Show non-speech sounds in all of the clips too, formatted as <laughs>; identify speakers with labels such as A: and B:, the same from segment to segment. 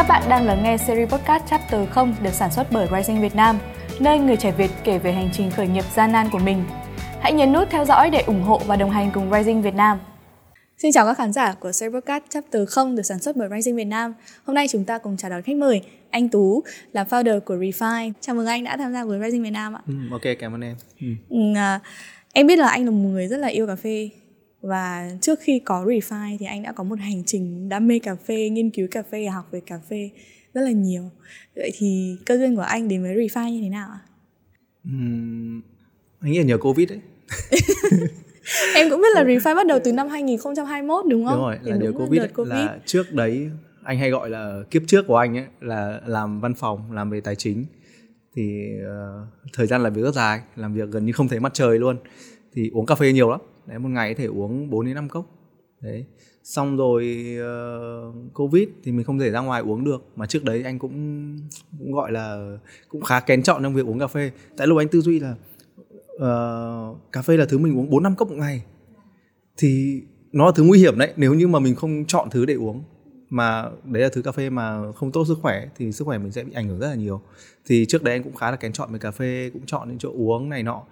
A: Các bạn đang lắng nghe series podcast Chapter 0 được sản xuất bởi Rising Việt Nam, nơi người trẻ Việt kể về hành trình khởi nghiệp gian nan của mình. Hãy nhấn nút theo dõi để ủng hộ và đồng hành cùng Rising Việt Nam. Xin chào các khán giả của series podcast Chapter 0 được sản xuất bởi Rising Việt Nam. Hôm nay chúng ta cùng chào đón khách mời anh Tú là founder của Refine. Chào mừng anh đã tham gia với Rising Việt Nam ạ.
B: Ừ, ok, cảm ơn em. Ừ.
A: Ừ, à, em biết là anh là một người rất là yêu cà phê và trước khi có Refine thì anh đã có một hành trình đam mê cà phê, nghiên cứu cà phê, học về cà phê rất là nhiều. Vậy thì cơ duyên của anh đến với Refine như thế nào ạ?
B: Ừm, anh nghĩ là nhờ Covid đấy. <laughs>
A: em cũng biết là Refine bắt đầu từ năm 2021 đúng không?
B: Đúng rồi, là nhờ Covid, đấy. là trước đấy anh hay gọi là kiếp trước của anh ấy là làm văn phòng, làm về tài chính. Thì ờ, thời gian làm việc rất dài, làm việc gần như không thấy mặt trời luôn. Thì uống cà phê nhiều lắm. Đấy một ngày có thể uống 4 đến 5 cốc. Đấy. Xong rồi uh, Covid thì mình không thể ra ngoài uống được mà trước đấy anh cũng cũng gọi là cũng khá kén chọn trong việc uống cà phê. Tại lúc anh tư duy là uh, cà phê là thứ mình uống 4 5 cốc một ngày thì nó là thứ nguy hiểm đấy nếu như mà mình không chọn thứ để uống mà đấy là thứ cà phê mà không tốt sức khỏe thì sức khỏe mình sẽ bị ảnh hưởng rất là nhiều thì trước đấy anh cũng khá là kén chọn về cà phê cũng chọn những chỗ uống này nọ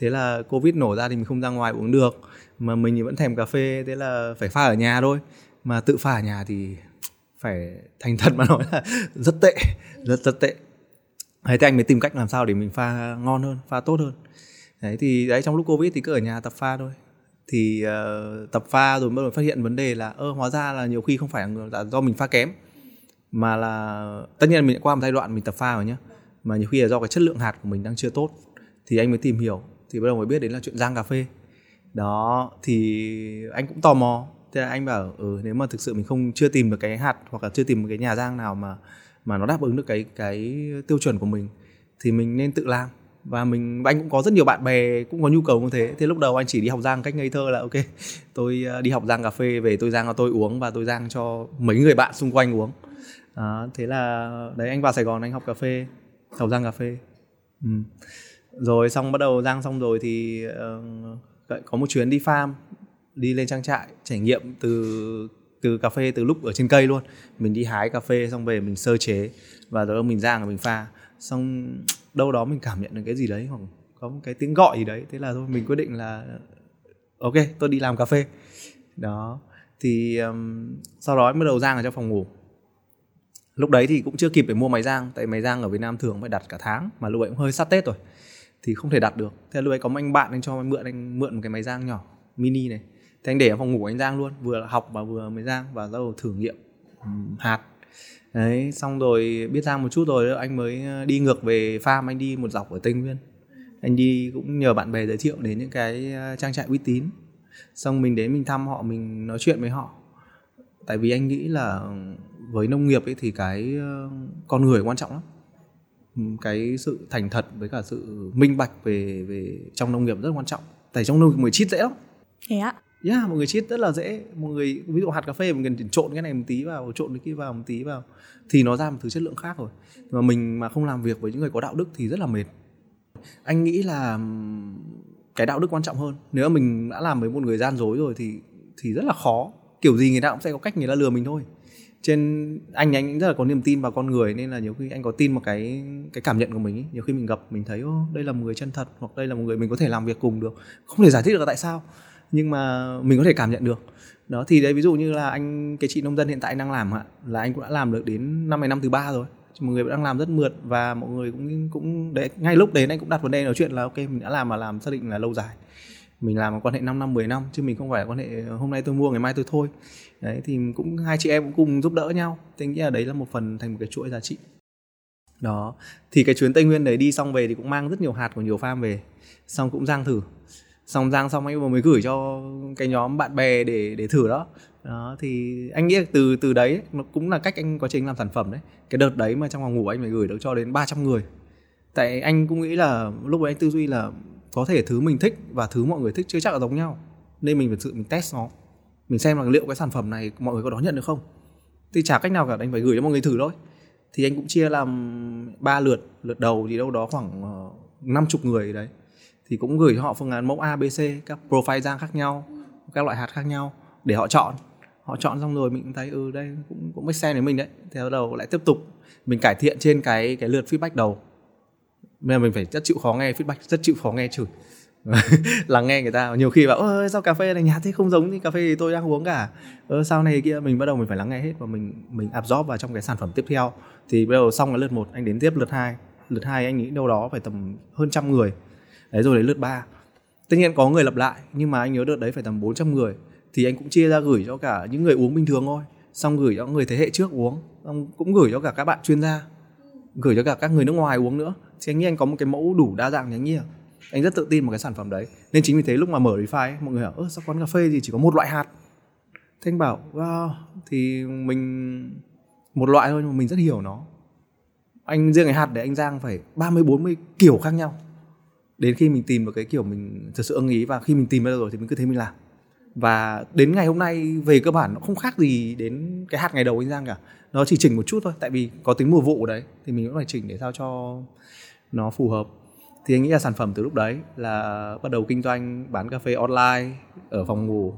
B: thế là covid nổ ra thì mình không ra ngoài uống được. Mà mình thì vẫn thèm cà phê thế là phải pha ở nhà thôi. Mà tự pha ở nhà thì phải thành thật mà <laughs> nói là rất tệ rất rất tệ. Thế thì anh mới tìm cách làm sao để mình pha ngon hơn pha tốt hơn. Đấy thì đấy trong lúc covid thì cứ ở nhà tập pha thôi. Thì uh, tập pha rồi bắt đầu phát hiện vấn đề là ơ hóa ra là nhiều khi không phải là do mình pha kém mà là tất nhiên là mình đã qua một giai đoạn mình tập pha rồi nhá. Mà nhiều khi là do cái chất lượng hạt của mình đang chưa tốt. Thì anh mới tìm hiểu thì bắt đầu mới biết đến là chuyện rang cà phê. Đó thì anh cũng tò mò. Thế là anh bảo ừ nếu mà thực sự mình không chưa tìm được cái hạt hoặc là chưa tìm một cái nhà rang nào mà mà nó đáp ứng được cái cái tiêu chuẩn của mình thì mình nên tự làm. Và mình anh cũng có rất nhiều bạn bè cũng có nhu cầu như thế. Thế lúc đầu anh chỉ đi học rang cách ngây thơ là ok tôi ờ, đi học rang cà phê về tôi rang cho tôi uống và tôi rang cho mấy người bạn xung quanh uống. À, thế là đấy anh vào sài gòn anh học cà phê học rang cà phê. Ừ rồi xong bắt đầu rang xong rồi thì uh, có một chuyến đi farm đi lên trang trại trải nghiệm từ từ cà phê từ lúc ở trên cây luôn. Mình đi hái cà phê xong về mình sơ chế và rồi mình rang và mình pha. Xong đâu đó mình cảm nhận được cái gì đấy hoặc có một cái tiếng gọi gì đấy. Thế là thôi mình quyết định là ok tôi đi làm cà phê. Đó. Thì um, sau đó bắt đầu rang ở trong phòng ngủ. Lúc đấy thì cũng chưa kịp để mua máy rang tại máy rang ở việt nam thường phải đặt cả tháng mà lúc ấy cũng hơi sát tết rồi thì không thể đặt được. Thế lúc ấy có một anh bạn anh cho anh mượn anh mượn một cái máy rang nhỏ, mini này. Thế anh để ở phòng ngủ anh rang luôn, vừa học và vừa mới rang và bắt đầu thử nghiệm ừ, hạt. Đấy, xong rồi biết rang một chút rồi, anh mới ờ, đi ngược về farm, anh đi một dọc ở tây nguyên. Anh đi cũng nhờ bạn bè giới thiệu đến những cái ờ, trang trại uy tín. Xong mình đến mình thăm họ, mình nói chuyện với họ. Tại vì anh nghĩ là với nông nghiệp ấy thì cái ờ, con người quan trọng lắm cái sự thành thật với cả sự minh bạch về về trong nông nghiệp rất quan trọng. Tại trong nông nghiệp người chít dễ lắm.
A: Thế ạ?
B: Yeah, một người chít rất là dễ. Một người ví dụ hạt cà phê mình cần trộn cái này một tí vào trộn cái kia vào một tí vào thì nó ra một thứ chất lượng khác rồi. Mà mình mà không làm việc với những người có đạo đức thì rất là mệt. Anh nghĩ là cái đạo đức quan trọng hơn. Nếu mình đã làm với một người gian dối rồi thì thì rất là khó. Kiểu gì người ta cũng sẽ có cách người ta lừa mình thôi trên, anh anh rất là có niềm tin vào con người nên là nhiều khi anh có tin vào cái cái cảm nhận của mình ấy. nhiều khi mình gặp, mình thấy, ô, đây là một người chân thật hoặc đây là một người mình có thể làm việc cùng được. Không thể giải thích được tại sao, nhưng mà mình có thể cảm nhận được. Đó, thì đấy, ví dụ như là anh, cái chị nông dân hiện tại đang làm ạ, là anh cũng đã làm được đến năm này năm thứ ba rồi. Mọi người đang làm rất mượt và mọi người cũng cũng, đấy, ngay lúc đến anh cũng đặt vấn đề nói chuyện là, ok, mình đã làm mà làm xác định là lâu dài mình làm một quan hệ 5 năm 10 năm, chứ mình không phải quan hệ ờ, hôm nay tôi mua, ngày mai tôi thôi. Đấy, thì cũng, hai chị em cũng cùng giúp đỡ nhau. Tôi nghĩ là đấy là một phần thành một cái chuỗi giá trị. Đó, thì cái chuyến tây nguyên đấy đi xong về thì cũng mang rất nhiều hạt của nhiều farm về. Xong cũng rang thử. Xong rang xong anh mới gửi cho cái nhóm bạn bè để để thử đó. Đó, thì anh nghĩ từ từ đấy, nó cũng là cách anh quá trình làm sản phẩm đấy. Cái đợt đấy mà trong phòng ngủ anh phải gửi được cho đến 300 người. Tại anh cũng nghĩ là, lúc đấy anh tư duy là có thể thứ mình thích và thứ mọi người thích chưa chắc là giống nhau. Nên mình phải tự mình test nó. Mình xem là liệu cái sản phẩm này mọi người có đón nhận được không. Thì chả cách nào cả anh phải gửi cho mọi người thử thôi. Thì anh cũng chia làm ba lượt lượt đầu thì đâu đó khoảng ờ, năm chục người đấy. Thì cũng gửi cho họ phương án mẫu A, B, C các profile rang khác nhau các loại hạt khác nhau để họ chọn. Họ chọn xong rồi mình cũng thấy ừ đây cũng cũng make sense với mình đấy. Thì đầu lại tiếp tục mình cải thiện trên cái cái lượt feedback đầu nên là mình phải rất chịu khó nghe feedback, rất chịu khó nghe chửi. <laughs> Lắng nghe người ta. Nhiều khi bảo ơi sao cà phê này nhạt thế? Không giống như cà phê thì tôi đang uống cả. Ơ sao này kia mình bắt đầu mình phải lắng nghe hết và mình mình absorb vào trong cái sản phẩm tiếp theo. Thì bắt đầu xong cái lượt một, anh đến tiếp lượt hai. Lượt hai anh nghĩ đâu đó phải tầm hơn trăm người. Đấy, rồi đến lượt ba. Tất nhiên có người lặp lại, nhưng mà anh nhớ đợt đấy phải tầm 400 người. Thì anh cũng chia ra gửi cho cả những người uống bình thường thôi. Xong gửi cho người thế hệ trước uống, xong cũng gửi cho cả các bạn chuyên gia. Gửi cho cả các người nước ngoài uống nữa thì anh nghĩ anh có một cái mẫu đủ đa dạng anh nghĩ là anh rất tự tin vào cái sản phẩm đấy. Nên chính vì thế lúc mà mở refi ấy, mọi người bảo ơ sao quán cà phê gì chỉ có một loại hạt? Thế anh bảo wow thì mình một loại thôi nhưng mà mình rất hiểu nó. Anh riêng cái hạt để anh giang phải 30 40 kiểu khác nhau. Đến khi mình tìm được cái kiểu mình thật sự ưng ý và khi mình tìm ra rồi thì mình cứ thế mình làm. Và đến ngày hôm nay về cơ bản nó không khác gì đến cái hạt ngày đầu anh Giang cả. Nó chỉ chỉnh một chút thôi tại vì có tính mùa vụ đấy thì mình cũng phải chỉnh để sao cho nó phù hợp. Thì anh nghĩ là sản phẩm từ lúc đấy là bắt đầu kinh doanh bán cà phê online, ở phòng ngủ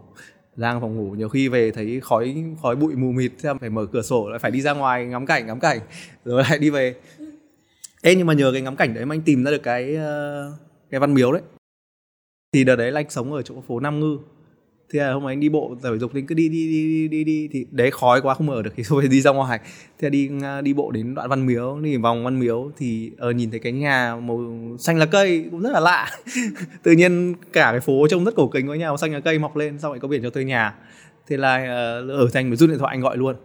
B: Giang phòng ngủ. Nhiều khi về thấy khói khói bụi mù mịt xem phải mở cửa sổ, lại phải đi ra ngoài ngắm cảnh ngắm cảnh, <laughs> rồi lại đi về. Ê, nhưng mà nhờ cái ngắm cảnh đấy mà anh tìm ra được cái ờ, cái văn miếu đấy. Thì đợt đấy là anh sống ở chỗ phố Nam Ngư thế là hôm ấy anh đi bộ thể dục thì cứ đi đi đi đi đi đi. Thì đấy khói quá không mở được thì <laughs> thôi đi ra ngoài. Thì đi à, đi bộ đến đoạn văn miếu đi vòng văn miếu thì ờ, nhìn thấy cái nhà màu xanh lá cây cũng rất là lạ. <laughs> Tự nhiên cả cái phố trông rất cổ kính có nhà màu xanh lá cây mọc lên sau lại có biển cho thuê nhà. Thế là ờ, ở thành mới rút điện thoại anh gọi luôn.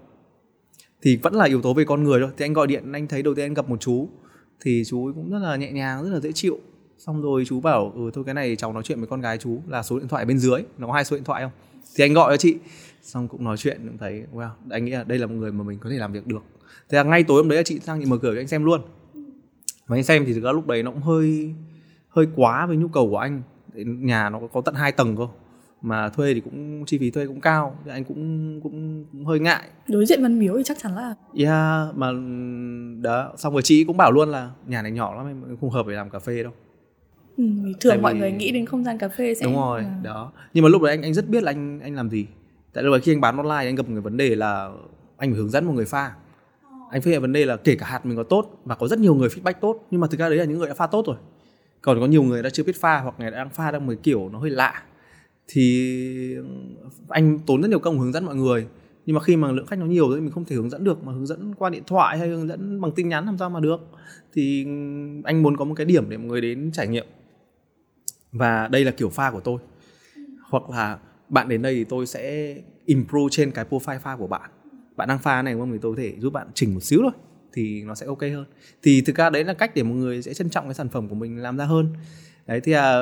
B: Thì vẫn là yếu tố về con người thôi. Thì anh gọi điện anh thấy đầu tiên anh gặp một chú thì chú cũng rất là nhẹ nhàng rất là dễ chịu xong rồi chú bảo ừ thôi cái này cháu nói chuyện với con gái chú là số điện thoại bên dưới nó có hai số điện thoại không? Thì anh gọi cho chị. Xong cũng nói chuyện cũng thấy wow anh nghĩ là đây là một người mà mình có thể làm việc được. Thế là ngay tối hôm đấy là chị sang chị mở cửa cho anh xem luôn. Và anh xem thì thực ra lúc đấy nó cũng hơi hơi quá với nhu cầu của anh. Nhà nó có tận hai tầng cơ mà thuê thì cũng chi phí thuê cũng cao. Thì anh cũng cũng, cũng hơi ngại.
A: Đối diện văn miếu thì chắc chắn là
B: yeah mà đó. Xong rồi chị cũng bảo luôn là nhà này nhỏ lắm em không hợp để làm cà phê đâu
A: Ừ, thường Tại mọi vì... người nghĩ đến không gian cà phê sẽ
B: đúng rồi à. đó. Nhưng mà lúc đấy anh anh rất biết là anh anh làm gì. Tại lúc đấy khi anh bán online anh gặp một cái vấn đề là anh phải hướng dẫn một người pha. Anh phát hiện vấn đề là kể cả hạt mình có tốt và có rất nhiều người feedback tốt nhưng mà thực ra đấy là những người đã pha tốt rồi. Còn có nhiều người đã chưa biết pha hoặc người đang pha đang một kiểu nó hơi lạ. Thì anh tốn rất nhiều công hướng dẫn mọi người. Nhưng mà khi mà lượng khách nó nhiều thì mình không thể hướng dẫn được mà hướng dẫn qua điện thoại hay hướng dẫn bằng tin nhắn làm sao mà được. Thì anh muốn có một cái điểm để mọi người đến trải nghiệm và đây là kiểu pha của tôi. Hoặc là bạn đến đây thì tôi sẽ improve trên cái profile pha của bạn. Bạn đang pha này đúng không? Thì tôi có thể giúp bạn chỉnh một xíu thôi thì nó sẽ ok hơn. Thì thực ra đấy là cách để mọi người sẽ trân trọng cái sản phẩm của mình làm ra hơn. Đấy thì à,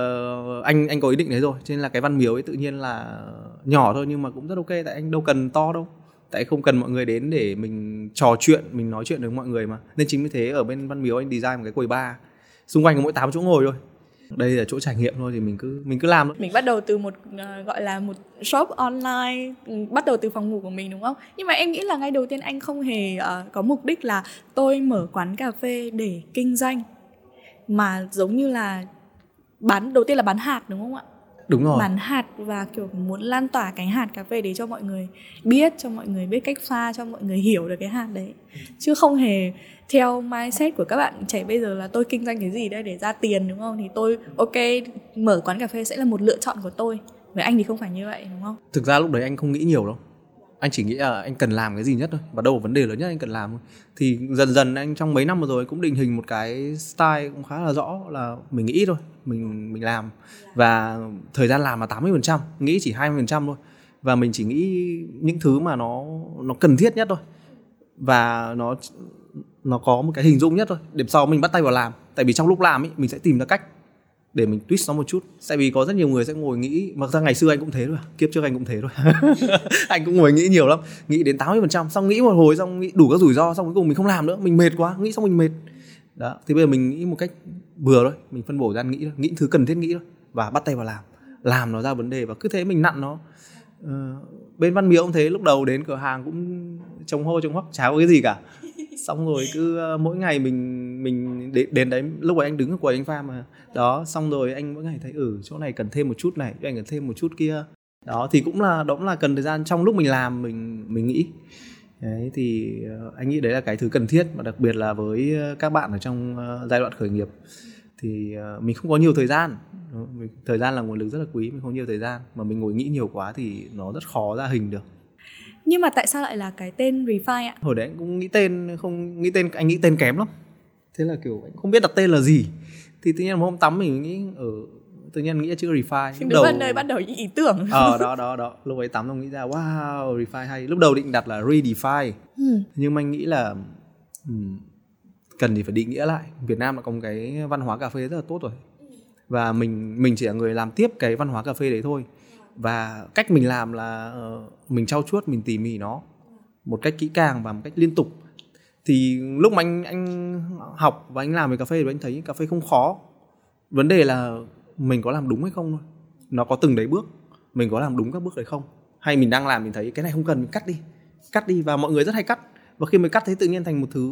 B: anh anh có ý định đấy rồi. Cho nên là cái văn miếu ấy tự nhiên là nhỏ thôi nhưng mà cũng rất ok tại anh đâu cần to đâu. Tại không cần mọi người đến để mình trò chuyện mình nói chuyện với mọi người mà. Nên chính vì thế ở bên văn miếu anh design một cái quầy bar. Xung quanh có mỗi tám chỗ ngồi thôi đây là chỗ trải nghiệm thôi thì mình cứ mình cứ làm
A: mình bắt đầu từ một uh, gọi là một shop online bắt đầu từ phòng ngủ của mình đúng không? Nhưng mà em nghĩ là ngay đầu tiên anh không hề uh, có mục đích là tôi mở quán cà phê để kinh doanh mà giống như là bán đầu tiên là bán hạt đúng không ạ?
B: Đúng rồi.
A: Bán hạt và kiểu muốn lan tỏa cái hạt cà phê đấy cho mọi người biết cho mọi người biết cách pha cho mọi người hiểu được cái hạt đấy. Chứ không hề theo mindset của các bạn trẻ bây giờ là tôi kinh doanh cái gì đây để ra tiền đúng không? Thì tôi ok mở quán cà phê sẽ là một lựa chọn của tôi. Với anh thì không phải như vậy đúng không?
B: Thực ra lúc đấy anh không nghĩ nhiều đâu. Anh chỉ nghĩ là anh cần làm cái gì nhất thôi. Và đâu vấn đề lớn nhất anh cần làm thôi. Thì dần dần anh trong mấy năm vừa rồi cũng định hình một cái style cũng khá là rõ là mình nghĩ thôi mình mình làm. Và thời gian làm là 80% nghĩ chỉ 20% thôi. Và mình chỉ nghĩ những thứ mà nó nó cần thiết nhất thôi. Và nó nó có một cái hình dung nhất thôi. Điểm sau mình bắt tay vào làm. Tại vì trong lúc làm ấy mình sẽ tìm ra cách để mình twist nó một chút. Tại vì có rất nhiều người sẽ ngồi nghĩ, mặc ra ngày xưa anh cũng thế rồi à? kiếp trước anh cũng thế rồi <laughs> anh cũng ngồi nghĩ nhiều lắm. Nghĩ đến 80% xong nghĩ một hồi, xong nghĩ đủ các rủi ro, xong cuối cùng mình không làm nữa. Mình mệt quá, nghĩ xong mình mệt. Đó, thì bây giờ mình nghĩ một cách bừa thôi mình phân bổ ra nghĩ thôi nghĩ thứ cần thiết nghĩ thôi và bắt tay vào làm làm nó ra vấn đề và cứ thế mình nặn nó. Ờ, bên văn miếu cũng thế lúc đầu đến cửa hàng cũng trông hô trông hoắc cháo cái gì cả. Xong rồi cứ uh, mỗi ngày mình mình đến, đến đấy lúc ấy anh đứng ở quầy anh pha mà. Đó xong rồi anh mỗi ngày thấy ừ chỗ này cần thêm một chút này anh cần thêm một chút kia. Đó thì cũng là đó cũng là cần thời gian trong lúc mình làm mình mình nghĩ đấy thì ờ, anh nghĩ đấy là cái thứ cần thiết và đặc biệt là với ờ, các bạn ở trong ờ, giai đoạn khởi nghiệp thì mình không có nhiều thời gian thời gian là nguồn lực rất là quý mình không nhiều thời gian mà mình ngồi nghĩ nhiều quá thì nó rất khó ra hình được
A: nhưng mà tại sao lại là cái tên Refine ạ?
B: Hồi đấy anh cũng nghĩ tên không nghĩ tên anh nghĩ tên kém lắm. Thế là kiểu anh không biết đặt tên là gì. Thì tự nhiên hôm tắm mình nghĩ ở tự nhiên nghĩ chữ refine.
A: Lúc đầu nơi bắt đầu những ý tưởng.
B: Ờ đó đó đó. Lúc ấy tắm xong nghĩ ra wow refine hay. Lúc đầu định đặt là redefine. Ừ. nhưng mà anh nghĩ là um, cần thì phải định nghĩa lại. Việt Nam đã có một cái văn hóa cà phê rất là tốt rồi. Và mình mình chỉ là người làm tiếp cái văn hóa cà phê đấy thôi. Và cách mình làm là uh, mình trau chuốt mình tỉ mỉ nó một cách kỹ càng và một cách liên tục. Thì lúc mà anh anh học và anh làm về cà phê thì anh thấy cà phê không khó. Vấn đề là mình có làm đúng hay không thôi. Nó có từng đấy bước, mình có làm đúng các bước đấy không? Hay mình đang làm mình thấy cái này không cần, mình cắt đi. Cắt đi và mọi người rất hay cắt. Và khi mình cắt thấy tự nhiên thành một thứ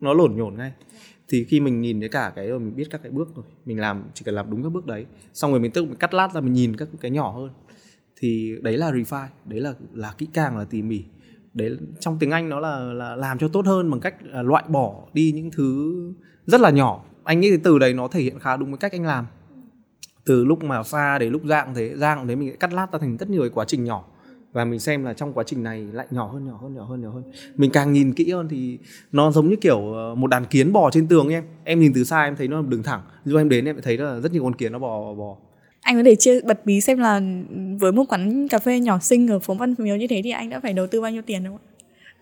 B: nó lổn nhổn ngay. Thì khi mình nhìn thấy cả cái rồi mình biết các cái bước rồi, mình làm, chỉ cần làm đúng các bước đấy. Xong rồi mình tự mình cắt lát ra mình nhìn các cái nhỏ hơn. Thì đấy là refine, đấy là là kỹ càng, là tỉ mỉ. Đấy, trong tiếng anh nó là là làm cho tốt hơn bằng cách à, loại bỏ đi những thứ rất là nhỏ. Anh nghĩ cái từ đấy nó thể hiện khá đúng với cách anh làm từ lúc mà pha đến lúc dạng thế, dạng đấy mình cắt lát ra thành rất nhiều cái quá trình nhỏ. Và mình xem là trong quá trình này lại nhỏ hơn nhỏ hơn nhỏ hơn nhỏ hơn. Mình càng nhìn kỹ hơn thì nó giống như kiểu ờ, một đàn kiến bò trên tường em. Em nhìn từ xa em thấy nó đường thẳng. Nhưng em đến em thấy là rất nhiều con kiến nó bò bò
A: anh có thể chia bật bí xem là với một quán cà phê nhỏ xinh ở phố Văn Miếu như thế thì anh đã phải đầu tư bao nhiêu tiền không ạ?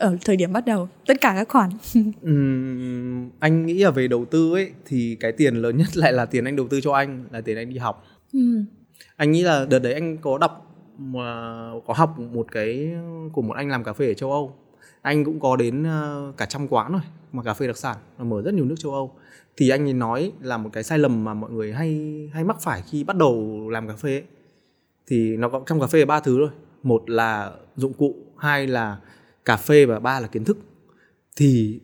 A: Ở thời điểm bắt đầu, tất cả các khoản. <laughs>
B: uhm, anh nghĩ là về đầu tư ấy thì cái tiền lớn nhất lại là tiền anh đầu tư cho anh, là tiền anh đi học. Uhm. Anh nghĩ là đợt đấy anh có đọc mà có học một cái của một anh làm cà phê ở châu Âu. Anh cũng có đến ờ, cả trăm quán rồi mà cà phê đặc sản mở rất nhiều nước châu Âu thì anh ấy nói là một cái sai lầm mà mọi người hay hay mắc phải khi bắt đầu làm cà phê ấy. thì nó có trong cà phê ba thứ thôi một là dụng cụ hai là cà phê và ba là kiến thức thì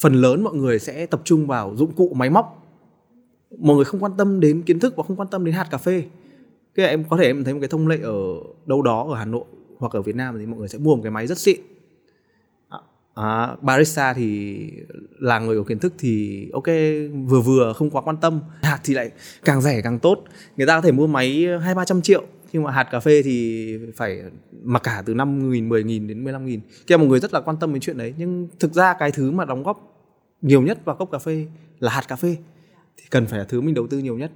B: phần lớn mọi người sẽ tập trung vào dụng cụ máy móc. Mọi người không quan tâm đến kiến thức và không quan tâm đến hạt cà phê. Cái em có thể em thấy một cái thông lệ ở đâu đó ở Hà Nội hoặc ở Việt Nam thì mọi người sẽ mua một cái máy rất xịn. À, à, barista thì là người có kiến thức thì ok vừa vừa không quá quan tâm. Hạt thì lại càng rẻ càng tốt. Người ta có thể mua máy hai ba trăm triệu nhưng mà hạt cà phê thì phải mặc cả từ năm nghìn, mười nghìn đến mười lăm nghìn. Kia một người rất là quan tâm đến chuyện đấy. Nhưng thực ra cái thứ mà đóng góp nhiều nhất vào cốc cà phê là hạt cà phê. Thì cần phải là thứ mình đầu tư nhiều nhất.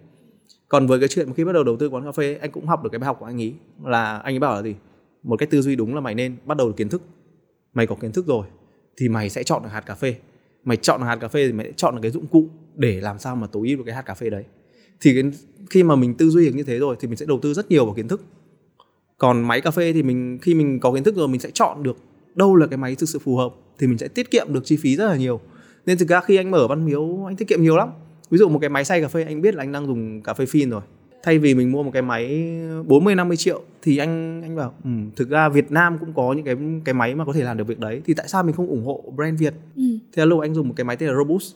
B: Còn với cái chuyện mà khi bắt đầu đầu tư quán cà phê anh cũng học được cái bài học của anh ấy là anh ấy bảo là gì? Một cái tư duy đúng là mày nên bắt đầu được kiến thức. Mày có kiến thức rồi thì mày sẽ chọn được hạt cà phê. Mày chọn được hạt cà phê thì mày sẽ chọn được cái dụng cụ để làm sao mà tối ưu được cái hạt cà phê đấy thì cái, khi mà mình tư duy được như thế rồi thì mình sẽ đầu tư rất nhiều vào kiến thức. Còn máy cà phê thì mình khi mình có kiến thức rồi mình sẽ chọn được đâu là cái máy thực sự phù hợp thì mình sẽ tiết kiệm được chi phí rất là nhiều. Nên thực ra khi anh mở văn miếu anh tiết kiệm nhiều lắm. Ví dụ một cái máy xay cà phê anh biết là anh đang dùng cà phê phin rồi. Thay vì mình mua một cái máy 40 50 triệu thì anh anh bảo ừ, thực ra Việt Nam cũng có những cái cái máy mà có thể làm được việc đấy. Thì tại sao mình không ủng hộ brand Việt? Ừ. thế là lúc anh dùng một cái máy tên là Robust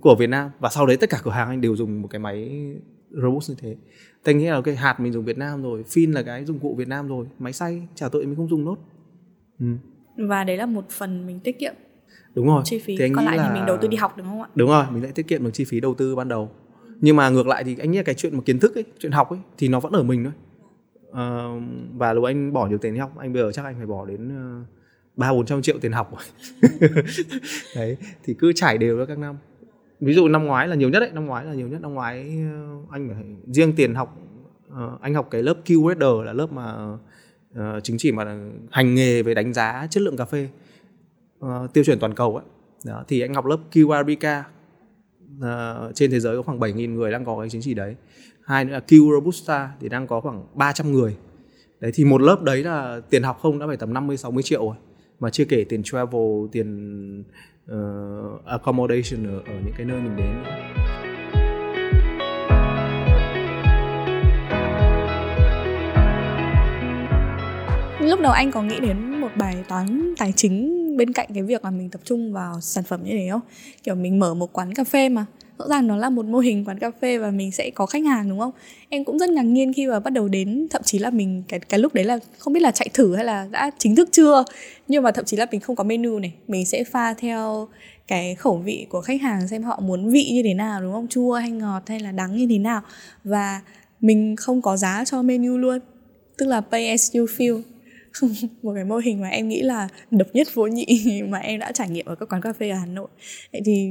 B: của Việt Nam. Và sau đấy tất cả cửa hàng anh đều dùng một cái máy Robust như thế. Thì anh nghĩ là cái hạt mình dùng Việt Nam rồi phin là cái dụng cụ Việt Nam rồi. Máy xay chả tội mình không dùng nốt.
A: Ừ. và đấy là một phần mình tiết kiệm
B: đúng rồi.
A: chi phí. Thì anh còn lại là... thì mình đầu tư đi học đúng không ạ?
B: Đúng rồi mình sẽ tiết kiệm được chi phí đầu tư ban đầu. Nhưng mà ngược lại thì anh nghĩ là cái chuyện mà kiến thức ấy chuyện học ấy thì nó vẫn ở mình thôi. À, và lúc anh bỏ nhiều tiền đi học anh bây giờ chắc anh phải bỏ đến ờ, ba bốn trăm triệu tiền học <laughs> đấy thì cứ trải đều ra các năm ví dụ năm ngoái là nhiều nhất đấy năm ngoái là nhiều nhất. Năm ngoái ờ, anh phải riêng tiền học uh, anh học cái lớp Q là lớp mà uh, chứng chỉ mà hành nghề về đánh giá chất lượng cà phê uh, tiêu chuẩn toàn cầu ấy đó thì anh học lớp QRBK uh, trên thế giới có khoảng 7.000 người đang có cái chứng chỉ đấy. Hai nữa là Q Robusta thì đang có khoảng 300 người. Đấy thì một lớp đấy là tiền học không đã phải tầm 50 60 triệu rồi mà chưa kể tiền travel tiền uh, accommodation ở, ở những cái nơi mình đến.
A: Lúc đầu anh có nghĩ đến một bài toán tài chính bên cạnh cái việc là mình tập trung vào sản phẩm như thế không? Kiểu mình mở một quán cà phê mà rõ ràng nó là một mô hình quán cà phê và mình sẽ có khách hàng, đúng không? Em cũng rất ngạc nhiên khi mà bắt đầu đến, thậm chí là mình, cái cái lúc đấy là không biết là chạy thử hay là đã chính thức chưa? Nhưng mà thậm chí là mình không có menu này. Mình sẽ pha theo cái khẩu vị của khách hàng xem họ muốn vị như thế nào, đúng không? Chua hay ngọt hay là đắng như thế nào. Và mình không có giá cho menu luôn. Tức là pay as you feel. <laughs> một cái mô hình mà em nghĩ là độc nhất vô nhị <laughs> mà em đã trải nghiệm ở các quán cà phê ở Hà Nội. Vậy thì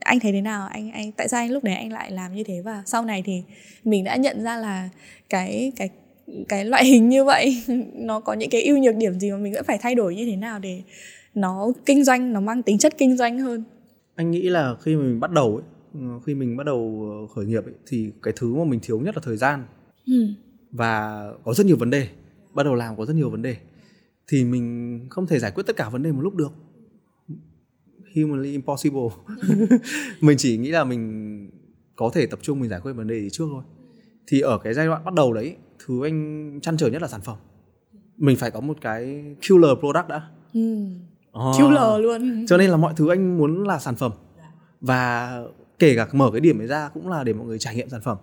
A: anh thấy thế nào? Anh anh tại sao anh lúc đấy anh lại làm như thế và sau này thì mình đã nhận ra là cái cái cái loại <laughs> hình như vậy nó có những cái ưu nhược điểm gì mà mình vẫn phải thay đổi như thế nào để nó kinh doanh nó mang tính chất kinh doanh hơn
B: anh nghĩ là khi mình bắt đầu ấy khi mình bắt đầu khởi nghiệp ấy, thì cái thứ mà mình thiếu nhất là thời gian ừ. và có rất nhiều vấn đề bắt đầu làm có rất nhiều vấn đề thì mình không thể giải quyết tất cả vấn đề một lúc được. Humanly impossible. <laughs> Mình chỉ nghĩ là mình có thể tập trung mình giải quyết vấn đề gì trước thôi. Thì ở cái giai đoạn bắt đầu đấy thứ anh chăn trở nhất là sản phẩm. Mình phải có một cái killer product đã. Ừ.
A: oh. killer luôn.
B: Cho nên là mọi thứ anh muốn là sản phẩm. Và kể cả mở cái điểm ấy ra cũng là để mọi người trải nghiệm sản phẩm.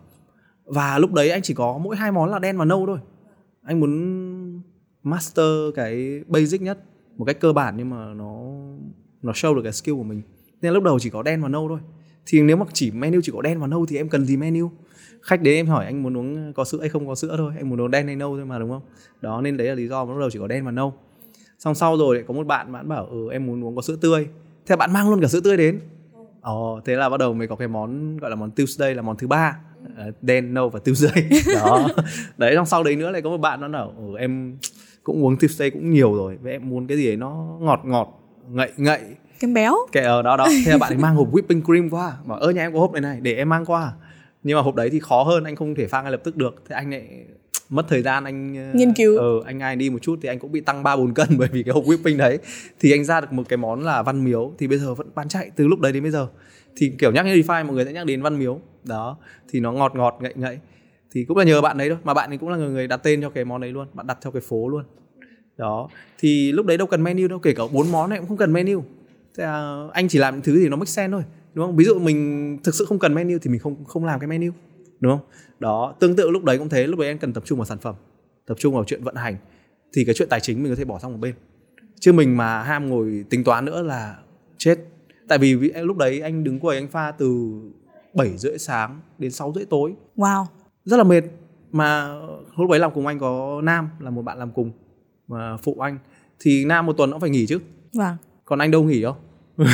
B: Và lúc đấy anh chỉ có mỗi hai món là đen và nâu thôi anh muốn master cái basic nhất một cách cơ bản nhưng mà nó nó show được cái skill của mình. Nên lúc đầu chỉ có đen và nâu thôi. Thì nếu mà chỉ menu chỉ có đen và nâu thì em cần gì menu? Khách đến em hỏi anh muốn uống có sữa hay không có sữa thôi, anh muốn uống đen hay nâu thôi mà, đúng không? Đó, nên đấy là lý do mà lúc đầu chỉ có đen và nâu. Xong sau rồi lại có một bạn bạn bảo ừ em muốn uống có sữa tươi. Thế bạn mang luôn cả sữa tươi đến. Ồ, thế là bắt đầu mới có cái món gọi là món Tuesday là món thứ ba đen nâu và Tuesday <laughs> đó. Đấy xong sau đấy nữa lại có một bạn nó bảo em cũng uống Tuesday cũng nhiều rồi và em muốn cái gì ấy nó ngọt ngọt ngậy ngậy.
A: Kem béo.
B: Cái ở đó đó. <laughs> Thế là bạn ấy mang hộp whipping cream qua mà ơ nhà em có hộp này này để em mang qua. Nhưng mà hộp đấy thì khó hơn anh không thể pha ngay lập tức được. Thế anh lại mất thời gian anh
A: ờ, nghiên cứu.
B: ờ anh ai đi một chút thì anh cũng bị tăng ba bốn cân <laughs> bởi vì cái hộp whipping đấy. Thì anh ra được một cái món là văn miếu thì bây giờ vẫn bán chạy từ lúc đấy đến bây giờ thì kiểu nhắc đến DeFi, mọi người sẽ nhắc đến văn miếu. Đó, thì nó ngọt ngọt, ngậy ngậy. Thì cũng là nhờ bạn đấy thôi, mà bạn ấy cũng là người đặt tên cho cái món đấy luôn, bạn đặt theo cái phố luôn. Đó, thì lúc đấy đâu cần menu đâu, kể cả bốn món này cũng không cần menu. Thế là anh chỉ làm những thứ thì nó make sense thôi, đúng không? Ví dụ mình thực sự không cần menu thì mình không không làm cái menu, đúng không? Đó, tương tự lúc đấy cũng thế, lúc đấy anh cần tập trung vào sản phẩm, tập trung vào chuyện vận hành. Thì cái chuyện tài chính mình có thể bỏ sang một bên. Chứ mình mà ham ngồi tính toán nữa là chết tại vì lúc đấy anh đứng quầy anh pha từ 7 rưỡi sáng đến 6 rưỡi tối.
A: Wow.
B: Rất là mệt. Mà lúc đấy làm cùng anh có nam là một bạn làm cùng mà phụ anh. Thì nam một tuần nó phải nghỉ chứ.
A: Vâng.
B: Còn anh đâu nghỉ đâu. <laughs>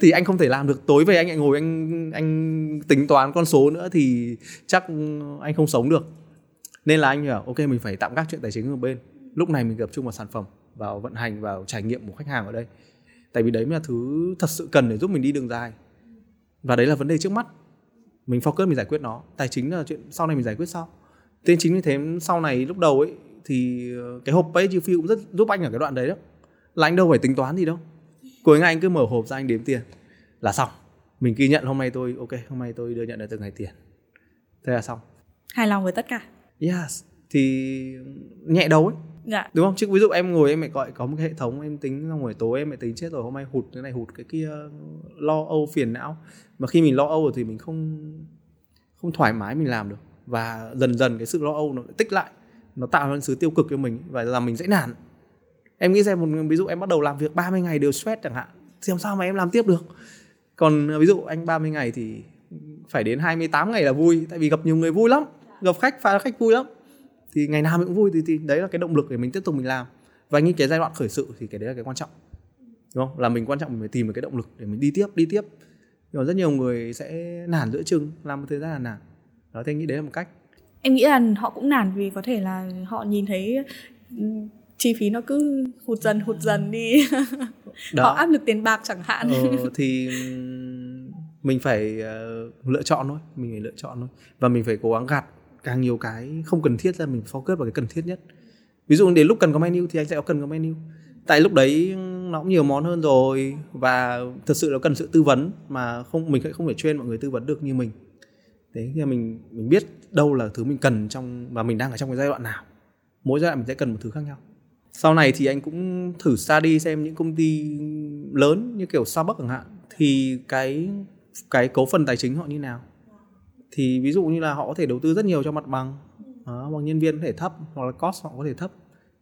B: Thì anh không thể làm được. Tối về anh lại ngồi anh anh tính toán con số nữa thì chắc anh không sống được. Nên là anh bảo ok mình phải tạm gác chuyện tài chính ở bên. Lúc này mình tập trung vào sản phẩm vào vận hành vào trải nghiệm của khách hàng ở đây tại vì đấy mới là thứ thật sự cần để giúp mình đi đường dài. Và đấy là vấn đề trước mắt. Mình focus mình giải quyết nó. Tài chính là chuyện sau này mình giải quyết sau. Thế chính như thế sau này lúc đầu ấy thì ờ, cái hộp pay you feel cũng rất giúp anh ở cái đoạn đấy đó. Là anh đâu phải tính toán gì đâu. Cuối ngày anh cứ mở hộp ra anh đếm tiền. Là xong. Mình ghi nhận hôm nay tôi ok hôm nay tôi đưa nhận được từng ngày tiền. Thế là xong.
A: Hài lòng với tất cả.
B: Yes. Thì nhẹ đầu ấy
A: dạ.
B: đúng không? Chứ ví dụ em ngồi em lại gọi có một cái hệ thống em tính xong rồi tối, em lại tính chết rồi, hôm nay hụt cái này, hụt cái kia, lo âu phiền não. Mà khi mình lo âu rồi thì mình không không thoải mái mình làm được. Và dần dần cái sự lo âu nó tích lại, nó tạo ra sự tiêu cực cho mình và làm mình dễ nản. Em nghĩ xem một ví dụ em bắt đầu làm việc 30 ngày đều stress chẳng hạn, thì làm sao mà em làm tiếp được? Còn à, ví dụ anh 30 ngày thì phải đến 28 ngày là vui, tại vì gặp nhiều người vui lắm, gặp khách, pha khách vui lắm thì ngày nào mình cũng vui thì, thì đấy là cái động lực để mình tiếp tục mình làm. Và như cái giai đoạn khởi sự thì cái đấy là cái quan trọng đúng không? Là mình quan trọng mình phải tìm được cái động lực để mình đi tiếp đi tiếp. Nhưng mà rất nhiều người sẽ nản giữa chừng làm một thời gian là nản. Đó thì anh nghĩ đấy là một cách.
A: Em nghĩ là họ cũng nản vì có thể là họ nhìn thấy ừ, chi phí nó cứ hụt dần hụt dần đi. Đó. họ áp lực tiền bạc chẳng hạn.
B: Ờ, thì mình phải uh, lựa chọn thôi mình phải lựa chọn thôi. Và mình phải cố gắng gạt càng nhiều cái không cần thiết ra, mình focus vào cái cần thiết nhất. Ví dụ đến lúc cần có menu thì anh sẽ có cần có menu. Tại lúc đấy nó cũng nhiều món hơn rồi và thật sự nó cần sự tư vấn mà không, mình không phải chuyên mọi người tư vấn được như mình. Thế thì mình mình biết đâu là thứ mình cần trong và mình đang ở trong cái giai đoạn nào. Mỗi giai đoạn mình sẽ cần một thứ khác nhau. Sau này thì anh cũng thử xa đi xem những công ty lớn như kiểu Starbucks chẳng hạn, thì cái cái cấu phần tài chính họ như nào thì ví dụ như là họ có thể đầu tư rất nhiều cho mặt bằng đó, bằng nhân viên có thể thấp hoặc là cost họ có thể thấp.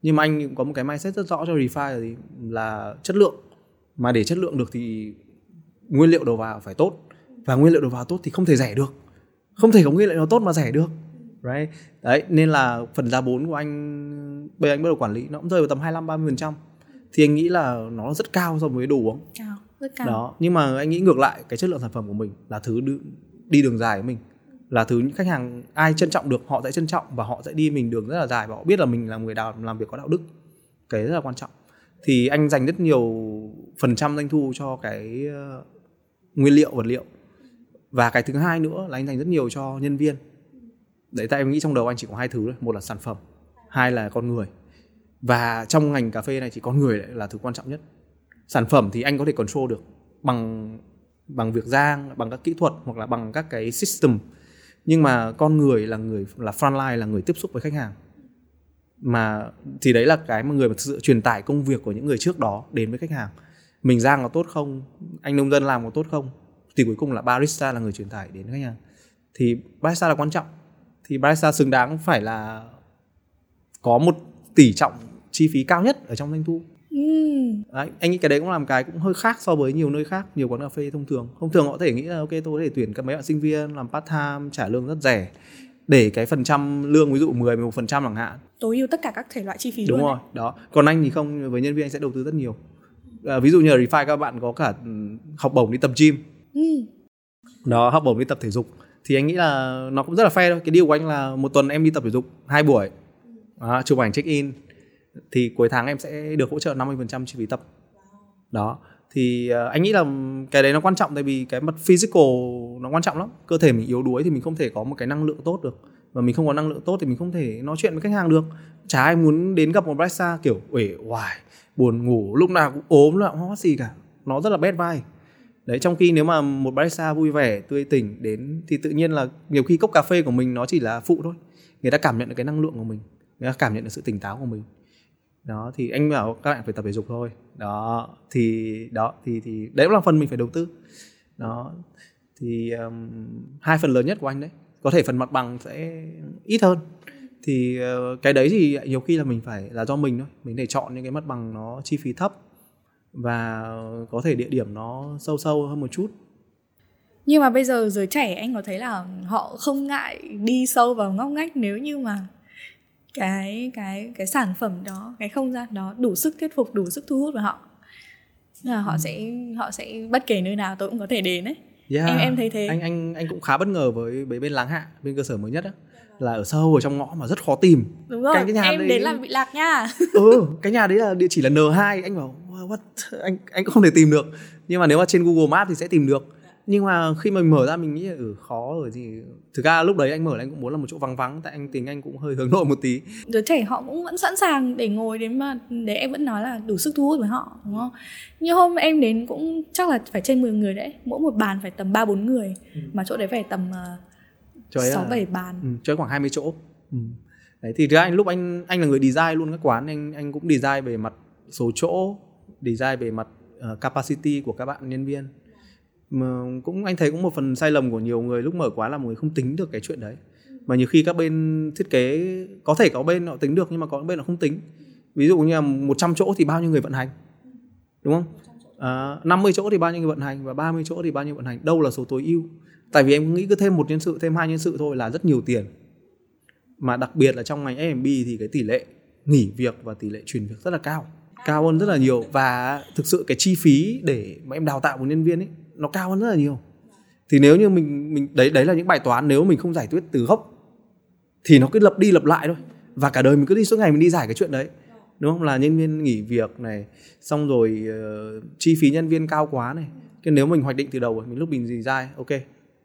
B: Nhưng mà anh cũng có một cái mindset rất rõ cho refi là, là chất lượng. Mà để chất lượng được thì nguyên liệu đầu vào phải tốt. Và nguyên liệu đầu vào tốt thì không thể rẻ được. Không thể có nguyên liệu nào tốt mà rẻ được. Right đấy nên là phần giá vốn của anh bây anh bắt đầu quản lý nó cũng rơi vào tầm 25 30 phần trăm. Thì anh nghĩ là nó rất cao so với đồ uống.
A: Cao rất cao.
B: Đó nhưng mà anh nghĩ ngược lại cái chất lượng sản phẩm của mình là thứ đi, đường dài với mình là thứ những khách hàng ai trân trọng được, họ sẽ trân trọng và họ sẽ đi mình đường rất là dài và họ biết là mình là người đào, làm việc có đạo đức. Cái rất là quan trọng. Thì anh dành rất nhiều phần trăm doanh thu cho cái ờ, nguyên liệu, vật liệu. Và cái thứ hai nữa là anh dành rất nhiều cho nhân viên. Đấy, tại em nghĩ trong đầu anh chỉ có hai thứ thôi. Một là sản phẩm, hai là con người. Và trong ngành cà phê này thì con người là thứ quan trọng nhất. Sản phẩm thì anh có thể control được bằng bằng việc rang bằng các kỹ thuật hoặc là bằng các cái system nhưng mà con người là người, là frontline, là người tiếp xúc với khách hàng. Mà thì đấy là cái mà người mà thực sự truyền tải công việc của những người trước đó đến với khách hàng. Mình rang có tốt không? Anh nông dân làm có tốt không? Thì cuối cùng là barista là người truyền tải đến khách hàng. Thì barista là quan trọng. Thì barista xứng đáng phải là có một tỷ trọng chi phí cao nhất ở trong doanh thu. Đấy, anh nghĩ cái đấy cũng làm cái cũng hơi khác so với nhiều nơi khác nhiều quán cà phê thông thường. Thông thường họ có thể nghĩ là ok tôi có thể tuyển các mấy bạn sinh viên làm part time trả lương rất rẻ để cái phần trăm lương ví dụ 10 11 phần trăm chẳng hạn.
A: Tối ưu tất cả các thể loại chi phí
B: đúng
A: luôn
B: rồi đấy. đó. Còn anh thì không với nhân viên anh sẽ đầu tư rất nhiều. À, ví dụ như ở Refi các bạn có cả ừ, học bổng đi tập gym. Ừ. đó học bổng đi tập thể dục. Thì anh nghĩ là nó cũng rất là fair thôi. Cái điều của anh là một tuần em đi tập thể dục hai buổi. Đó, chụp ảnh check in thì cuối tháng em sẽ được hỗ trợ 50% chi phí tập. Đó. Thì ờ, anh nghĩ là cái đấy nó quan trọng tại vì cái mặt physical nó quan trọng lắm. Cơ thể mình yếu đuối thì mình không thể có một cái năng lượng tốt được. Và mình không có năng lượng tốt thì mình không thể nói chuyện với khách hàng được. Chả ai muốn đến gặp một barista kiểu uể oải, buồn ngủ, lúc nào cũng ốm là không có gì cả. Nó rất là bad vai đấy, trong khi nếu mà một barista vui vẻ, tươi tỉnh đến thì tự nhiên là nhiều khi cốc cà phê của mình nó chỉ là phụ thôi. Người ta cảm nhận được cái năng lượng của mình. Người ta cảm nhận được sự tỉnh táo của mình đó thì anh bảo các bạn phải tập thể dục thôi. Đó thì đó thì thì đấy cũng là phần mình phải đầu tư. Đó thì um, hai phần lớn nhất của anh đấy có thể phần mặt bằng sẽ ít hơn. Thì uh, cái đấy thì nhiều khi là mình phải là do mình thôi mình để chọn những cái mặt bằng nó chi phí thấp và có thể địa điểm nó sâu sâu hơn một chút.
A: Nhưng mà bây giờ giới trẻ anh có thấy là họ không ngại đi sâu vào ngóc ngách nếu như mà cái cái cái sản phẩm đó cái không gian đó đủ sức thuyết phục đủ sức thu hút vào họ. Là họ ừ. sẽ họ sẽ bất kể nơi nào tôi cũng có thể đến ấy. Yeah. em em thấy thế.
B: Anh anh anh cũng khá bất ngờ với với bên láng hạ bên cơ sở mới nhất á. Là ở sâu ở trong ngõ mà rất khó tìm.
A: Đúng rồi cái, cái nhà em đấy... đến làm bị lạc nha.
B: Ừ cái nhà đấy là địa chỉ là n 2 anh bảo what anh anh cũng không thể tìm được. Nhưng mà nếu mà trên google maps thì sẽ tìm được nhưng mà khi mà mình mở ra mình nghĩ là ừ khó rồi thì thực ra lúc đấy anh mở là anh cũng muốn là một chỗ vắng vắng tại anh tính anh cũng hơi hướng nội một tí.
A: Đứa trẻ họ cũng vẫn sẵn sàng để ngồi đến mà để em vẫn nói là đủ sức thu hút với họ đúng không? Như hôm em đến cũng chắc là phải trên 10 người đấy mỗi một bàn phải tầm ba bốn người ừ. mà chỗ đấy phải tầm ờ, sáu bảy bàn.
B: Ừ, chơi khoảng 20 chỗ. Ừ. đấy thì thực ra anh lúc anh anh là người design luôn các quán anh anh cũng design về mặt số chỗ design về mặt uh, capacity của các bạn nhân viên mà cũng anh thấy cũng một phần sai lầm của nhiều người lúc mở quá là mọi người không tính được cái chuyện đấy. Mà nhiều khi các bên thiết kế có thể có bên họ tính được nhưng mà có bên họ không tính. Ví dụ như là 100 chỗ thì bao nhiêu người vận hành? Đúng không? À, 50 chỗ thì bao nhiêu người vận hành và 30 chỗ thì bao nhiêu vận hành? Đâu là số tối ưu. Tại vì em nghĩ cứ thêm một nhân sự thêm hai nhân sự thôi là rất nhiều tiền. Mà đặc biệt là trong ngành F&B thì cái tỷ lệ nghỉ việc và tỷ lệ chuyển việc rất là cao. Cao hơn rất là nhiều. Và thực sự cái chi phí để mà em đào tạo một nhân viên ấy nó cao hơn rất là nhiều. Thì nếu như mình mình đấy đấy là những bài toán nếu mình không giải quyết từ gốc thì nó cứ lập đi lập lại thôi. Và cả đời mình cứ đi suốt ngày mình đi giải cái chuyện đấy. Đúng không? Là nhân viên nghỉ việc này xong rồi uh, chi phí nhân viên cao quá này. Cái nếu mình hoạch định từ đầu mình lúc mình gì dai ok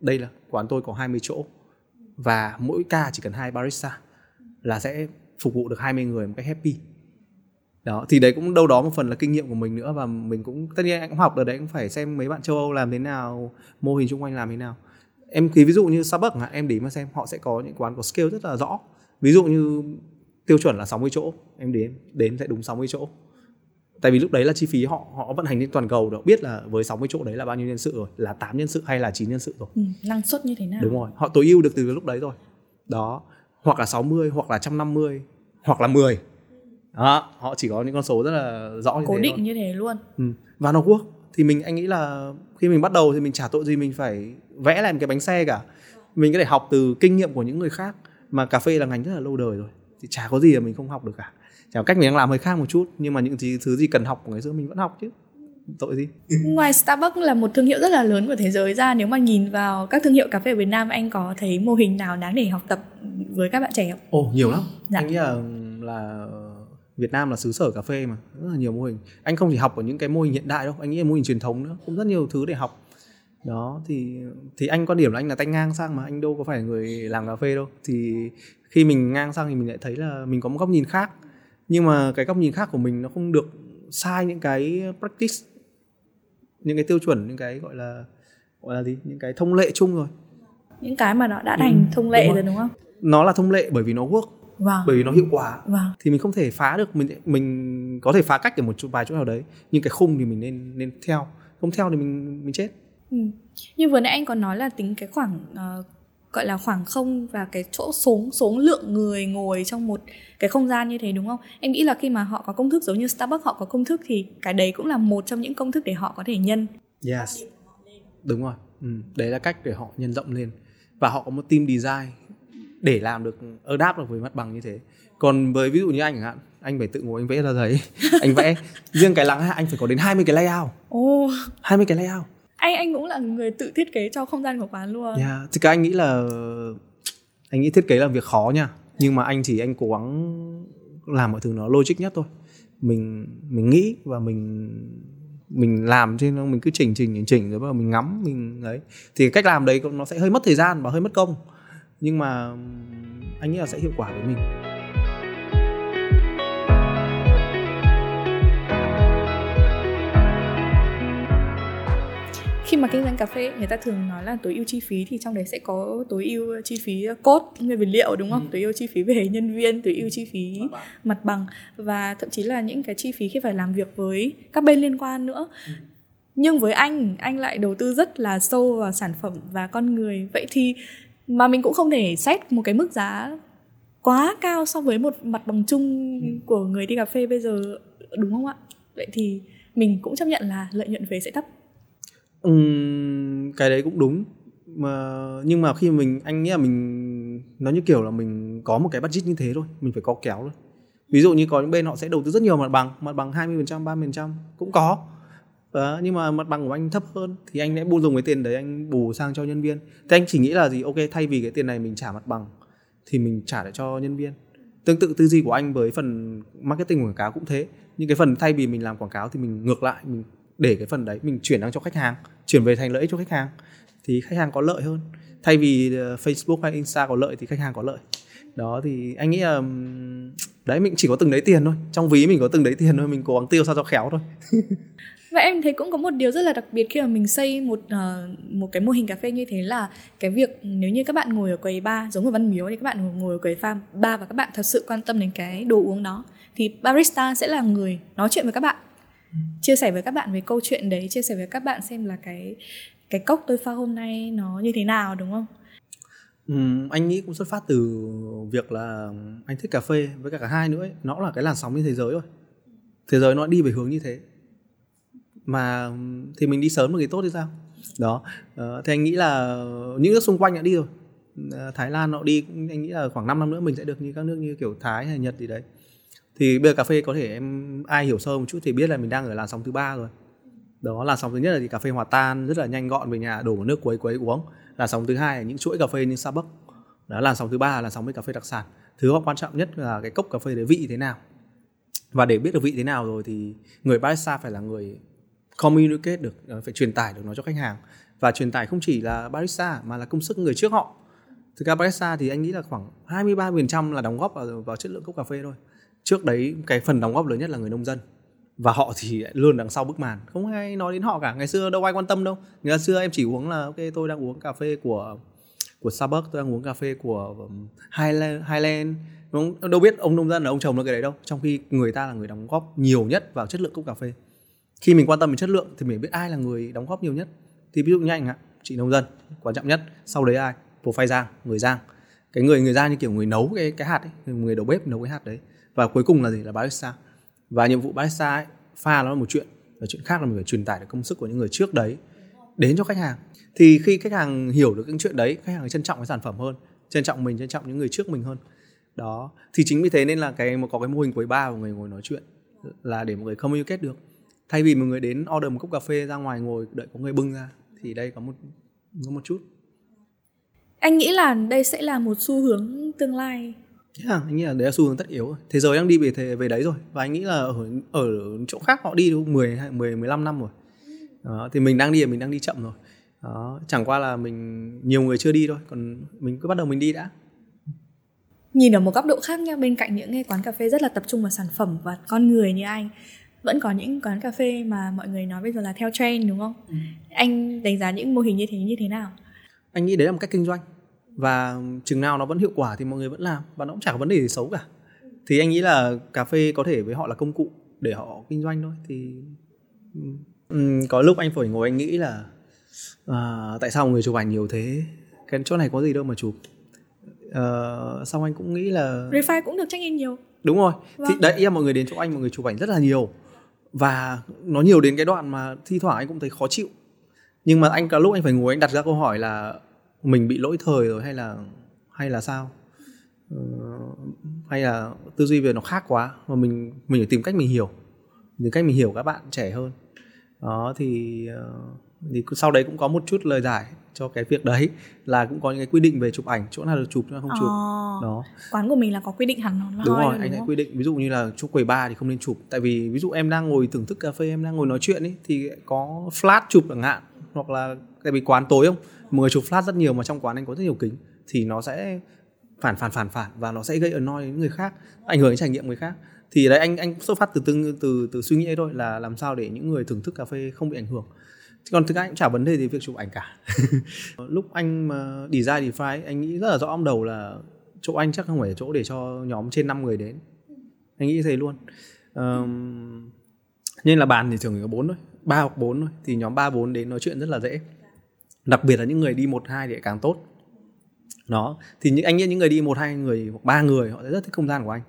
B: đây là quán tôi có 20 chỗ. Và mỗi ca chỉ cần hai barista là sẽ phục vụ được 20 người một cách happy đó thì đấy cũng đâu đó một phần là kinh nghiệm của mình nữa và mình cũng tất nhiên anh cũng học ở đấy cũng phải xem mấy bạn châu Âu làm thế nào mô hình xung quanh làm thế nào. Em ký ví dụ như Starbucks em để mà xem họ sẽ có những quán có scale rất là rõ. Ví dụ như tiêu chuẩn là 60 chỗ em đến đến sẽ đúng 60 chỗ. Tại vì lúc đấy là chi phí họ họ vận hành trên toàn cầu đó biết là với 60 chỗ đấy là bao nhiêu nhân sự rồi là 8 nhân sự hay là 9 nhân sự rồi.
A: Ừ, năng suất như thế nào?
B: Đúng rồi họ tối ưu được từ lúc đấy rồi. Đó hoặc là 60 hoặc là 150 hoặc là 10 đó họ chỉ có những con số rất là rõ như
A: cố
B: thế
A: định
B: thôi.
A: như thế luôn
B: ừ. và nó quốc thì mình anh nghĩ là khi mình bắt đầu thì mình trả tội gì mình phải vẽ lại một cái bánh xe cả mình có thể học từ kinh nghiệm của những người khác mà cà phê là ngành rất là lâu đời rồi thì chả có gì mà mình không học được cả chả cách mình đang làm hơi khác một chút nhưng mà những thứ, thứ gì cần học của ngày xưa mình vẫn học chứ tội gì <laughs>
A: ngoài Starbucks là một thương hiệu rất là lớn của thế giới ra nếu mà nhìn vào các thương hiệu cà phê ở Việt Nam anh có thấy mô hình nào đáng để học tập với các bạn trẻ không?
B: Ồ nhiều lắm.
A: Dạ.
B: Anh nghĩ là là Việt Nam là xứ sở cà phê mà rất là nhiều mô hình. Anh không chỉ học ở những cái mô hình hiện đại đâu, anh nghĩ là mô hình truyền thống nữa, cũng rất nhiều thứ để học. Đó thì thì anh quan điểm là anh là tay ngang sang mà anh đâu có phải người làm cà phê đâu. Thì khi mình ngang sang thì mình lại thấy là mình có một góc nhìn khác. Nhưng mà cái góc nhìn khác của mình nó không được sai những cái practice những cái tiêu chuẩn những cái gọi là gọi là gì những cái thông lệ chung rồi
A: những cái mà nó đã thành ừ, thông lệ đúng rồi. rồi đúng không
B: nó là thông lệ bởi vì nó work
A: vâng.
B: bởi vì nó hiệu quả
A: vâng.
B: thì mình không thể phá được mình mình có thể phá cách ở một chút vài chỗ nào đấy nhưng cái khung thì mình nên nên theo không theo thì mình mình chết
A: ừ. như vừa nãy anh còn nói là tính cái khoảng uh, gọi là khoảng không và cái chỗ số số lượng người ngồi trong một cái không gian như thế đúng không? Em nghĩ là khi mà họ có công thức giống như Starbucks họ có công thức thì cái đấy cũng là một trong những công thức để họ có thể nhân.
B: Yes. Đúng rồi. Ừ. Đấy là cách để họ nhân rộng lên và họ có một team design để làm được adapt được với mặt bằng như thế. Còn với ví dụ như anh chẳng hạn, anh phải tự ngồi anh vẽ ra giấy, <laughs> anh vẽ riêng cái lắng anh phải có đến 20 cái layout.
A: Oh.
B: 20 cái layout
A: anh anh cũng là người tự thiết kế cho không gian của quán luôn
B: yeah. thì các anh nghĩ là anh nghĩ thiết kế là việc khó nha nhưng mà anh chỉ anh cố gắng làm mọi thứ nó logic nhất thôi mình mình nghĩ và mình mình làm trên mình cứ chỉnh chỉnh chỉnh chỉnh rồi bắt mình ngắm mình đấy thì cách làm đấy nó sẽ hơi mất thời gian và hơi mất công nhưng mà anh nghĩ là sẽ hiệu quả với mình
A: khi mà kinh doanh cà phê người ta thường nói là tối ưu chi phí thì trong đấy sẽ có tối ưu chi phí cốt nguyên vật liệu đúng không ừ. tối ưu chi phí về <laughs> nhân viên tối ưu chi phí mặt bằng. mặt bằng và thậm chí là những cái chi phí khi phải làm việc với các bên liên quan nữa ừ. nhưng với anh anh lại đầu tư rất là sâu vào sản phẩm và con người vậy thì mà mình cũng không thể xét một cái mức giá quá cao so với một mặt bằng chung ừ. của người đi cà phê bây giờ đúng không ạ? Vậy thì mình cũng chấp nhận là lợi nhuận về sẽ thấp.
B: Ừm, cái đấy cũng đúng. Mà nhưng mà khi mình anh nghĩ là mình nó như kiểu là mình có một cái budget như thế thôi mình phải có kéo thôi. Ví dụ như có những bên họ sẽ đầu tư rất nhiều mặt bằng mặt bằng 20% 30% cũng có đó, nhưng mà mặt bằng của anh thấp hơn thì anh sẽ bù dùng cái tiền đấy anh bù sang cho nhân viên. Thì anh chỉ nghĩ là gì? Ok thay vì cái tiền này mình trả mặt bằng thì mình trả lại cho nhân viên. Tương tự tư duy của anh với phần marketing quảng cáo cũng thế. Những cái phần thay vì mình làm quảng cáo thì mình ngược lại mình để cái phần đấy mình chuyển sang cho khách hàng chuyển về thành lợi ích cho khách hàng thì khách hàng có lợi hơn. Thay vì ờ, Facebook hay Insta có lợi thì khách hàng có lợi. Đó thì anh nghĩ là đấy mình chỉ có từng đấy tiền thôi. Trong ví mình có từng đấy tiền thôi mình cố gắng tiêu sao cho khéo thôi. <laughs>
A: và em thấy cũng có một điều rất là đặc biệt khi mà mình xây một uh, một cái mô hình cà phê như thế là cái việc nếu như các bạn ngồi ở quầy bar giống ở văn miếu thì các bạn ngồi ở quầy farm bar và các bạn thật sự quan tâm đến cái đồ uống đó thì barista sẽ là người nói chuyện với các bạn chia sẻ với các bạn về câu chuyện đấy chia sẻ với các bạn xem là cái cái cốc tôi pha hôm nay nó như thế nào đúng không?
B: Ừ, anh nghĩ cũng xuất phát từ việc là anh thích cà phê với cả cả hai nữa ấy. nó là cái làn sóng trên thế giới rồi thế giới nó đi về hướng như thế mà thì mình đi sớm được thì tốt thì sao? Đó. Ờ, uh, thì anh nghĩ là những nước xung quanh đã đi rồi. Uh, Thái Lan họ đi anh nghĩ là khoảng 5 năm nữa mình sẽ được như các nước như kiểu Thái hay Nhật gì đấy. Thì bây giờ cà phê có thể em ai hiểu sâu một chút thì biết là mình đang ở làn sóng thứ ba rồi. Đó là sóng thứ nhất là thì cà phê hòa tan rất là nhanh gọn về nhà đổ một nước quấy quấy uống. Là sóng thứ hai là những chuỗi cà phê như Starbucks. Đó là sóng thứ ba là sóng với cà phê đặc sản. Thứ quan trọng nhất là cái cốc cà phê đấy vị thế nào. Và để biết được vị thế nào rồi thì người barista phải là người communicate được ờ, phải truyền tải được nó cho khách hàng. Và truyền tải không chỉ là barista mà là công sức người trước họ. Thực ra barista thì anh nghĩ là khoảng 23% là đóng góp vào, vào chất lượng cốc cà phê thôi. Trước đấy cái phần đóng góp lớn nhất là người nông dân. Và họ thì luôn đằng sau bức màn. Không ai nói đến họ cả. Ngày xưa đâu ai quan tâm đâu. Ngày xưa em chỉ uống là ok tôi đang uống cà phê của của Starbucks tôi đang uống cà phê của um, Highland, Highland. Đúng đâu biết ông nông dân là ông chồng là cái đấy đâu. Trong khi người ta là người đóng góp nhiều nhất vào chất lượng cốc cà phê khi mình quan tâm đến chất lượng thì mình biết ai là người đóng góp nhiều nhất. Thì ví dụ như anh ạ chị nông dân quan trọng nhất sau đấy ai? Profile giang người giang. Cái người người giang như kiểu người nấu cái cái hạt ấy, người đầu bếp nấu cái hạt đấy. Và cuối cùng là gì? Là barista. Và nhiệm vụ barista ấy, pha nó là một chuyện và chuyện khác là mình phải truyền tải được công sức của những người trước đấy đến cho khách hàng. Thì khi khách hàng hiểu được những chuyện đấy khách hàng trân trọng cái sản phẩm hơn trân trọng mình trân trọng những người trước mình hơn. Đó. Thì chính vì thế nên là cái có cái mô hình quầy ba của người ngồi nói chuyện là để mọi người communicate được thay vì một người đến order một cốc cà phê ra ngoài ngồi đợi có người bưng ra thì đây có một có một chút.
A: Anh nghĩ là đây sẽ là một xu hướng tương lai.
B: Yeah, anh nghĩ là đấy là xu hướng tất yếu thế giới đang đi về thế, về đấy rồi. Và anh nghĩ là ở ở chỗ khác họ đi được 10 10 15 năm rồi. Đó, thì mình đang đi mình đang đi chậm rồi. Đó, chẳng qua là mình nhiều người chưa đi thôi còn mình cứ bắt đầu mình đi đã.
A: Nhìn ở một góc độ khác nha bên cạnh những cái quán cà phê rất là tập trung vào sản phẩm và con người như anh vẫn có những quán cà phê mà mọi người nói bây giờ là theo trend đúng không? Ừ. anh đánh giá những mô hình như thế như thế nào?
B: Anh nghĩ đấy là một cách kinh doanh. Và chừng nào nó vẫn hiệu quả thì mọi người vẫn làm và nó cũng chẳng có vấn đề gì xấu cả. Thì anh nghĩ là cà phê có thể với họ là công cụ để họ kinh doanh thôi. Thì um, có lúc anh phải ngồi anh nghĩ là uh, tại sao người chụp ảnh nhiều thế? Cái chỗ này có gì đâu mà chụp. Uh, xong anh cũng nghĩ là
A: Refi cũng được check in nhiều.
B: Đúng rồi. Vâng. thì đấy em mọi người đến chỗ anh mọi người chụp ảnh rất là nhiều và nó nhiều đến cái đoạn mà thi thoảng anh cũng thấy khó chịu. Nhưng mà anh cả lúc anh phải ngồi anh đặt ra câu hỏi là mình bị lỗi thời rồi hay là hay là sao? Ờ, hay là tư duy về nó khác quá mà mình mình phải tìm cách mình hiểu. Tìm cách mình hiểu các bạn trẻ hơn. Đó thì uh, thì sau đấy cũng có một chút lời giải cho cái việc đấy là cũng có những cái quy định về chụp ảnh chỗ nào được chụp chỗ nào không chụp.
A: À, đó. Quán của mình là có quy định hẳn
B: đúng rồi anh đã quy định ví dụ như là chỗ quầy bar thì không nên chụp. Tại vì ví dụ em đang ngồi thưởng thức cà phê em đang ngồi nói chuyện ấy thì có flash chụp chẳng hạn hoặc là tại vì quán tối không? Mọi người chụp flash rất nhiều mà trong quán anh có rất nhiều kính thì nó sẽ phản phản phản phản và nó sẽ gây annoy đến người khác ảnh hưởng đến trải nghiệm người khác. Thì đấy anh anh xuất phát từ từ từ từ suy nghĩ ấy thôi là làm sao để những người thưởng thức cà phê không bị ảnh hưởng còn thực ra cũng chả vấn đề gì việc chụp ảnh cả. <laughs> Lúc anh mà design DeFi anh nghĩ rất là rõ ông đầu là chỗ anh chắc không phải là chỗ để cho nhóm trên 5 người đến. Anh nghĩ thế luôn. Um, nên là bàn thì thường chỉ có bốn thôi ba hoặc bốn thôi. Thì nhóm ba bốn đến nói chuyện rất là dễ. Đặc biệt là những người đi một hai thì càng tốt. Đó thì những anh nghĩ những người đi một hai người hoặc ba người họ sẽ rất thích không gian của anh.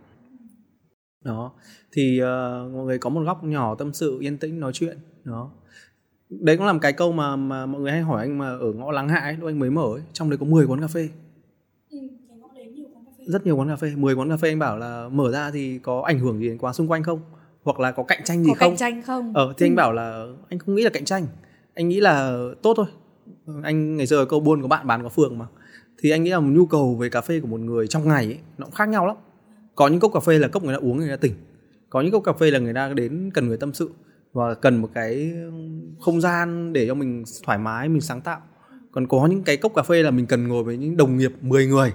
B: Đó thì uh, mọi người có một góc nhỏ tâm sự yên tĩnh nói chuyện. Đó đấy cũng là một cái câu mà mà mọi người hay hỏi anh mà ở ngõ lắng hạ ấy, lúc anh mới mở ấy, trong đấy có 10 quán cà phê. Ừ, rất nhiều quán cà phê 10 quán cà phê anh bảo là mở ra thì có ảnh hưởng gì đến quán xung quanh không? Hoặc là có cạnh tranh gì
A: có
B: không?
A: cạnh tranh không?
B: Ờ thì ừ. anh bảo là anh không nghĩ là cạnh tranh anh nghĩ là tốt thôi. Anh ngày xưa ở câu buôn có bạn bán có phường mà. Thì anh nghĩ là một nhu cầu về cà phê của một người trong ngày ấy, nó cũng khác nhau lắm. Có những cốc cà phê là cốc người ta uống người ta tỉnh. Có những cốc cà phê là người ta đến cần người tâm sự và cần một cái không gian để cho mình thoải mái mình sáng tạo. Còn có những cái cốc cà phê là mình cần ngồi với những đồng nghiệp 10 người.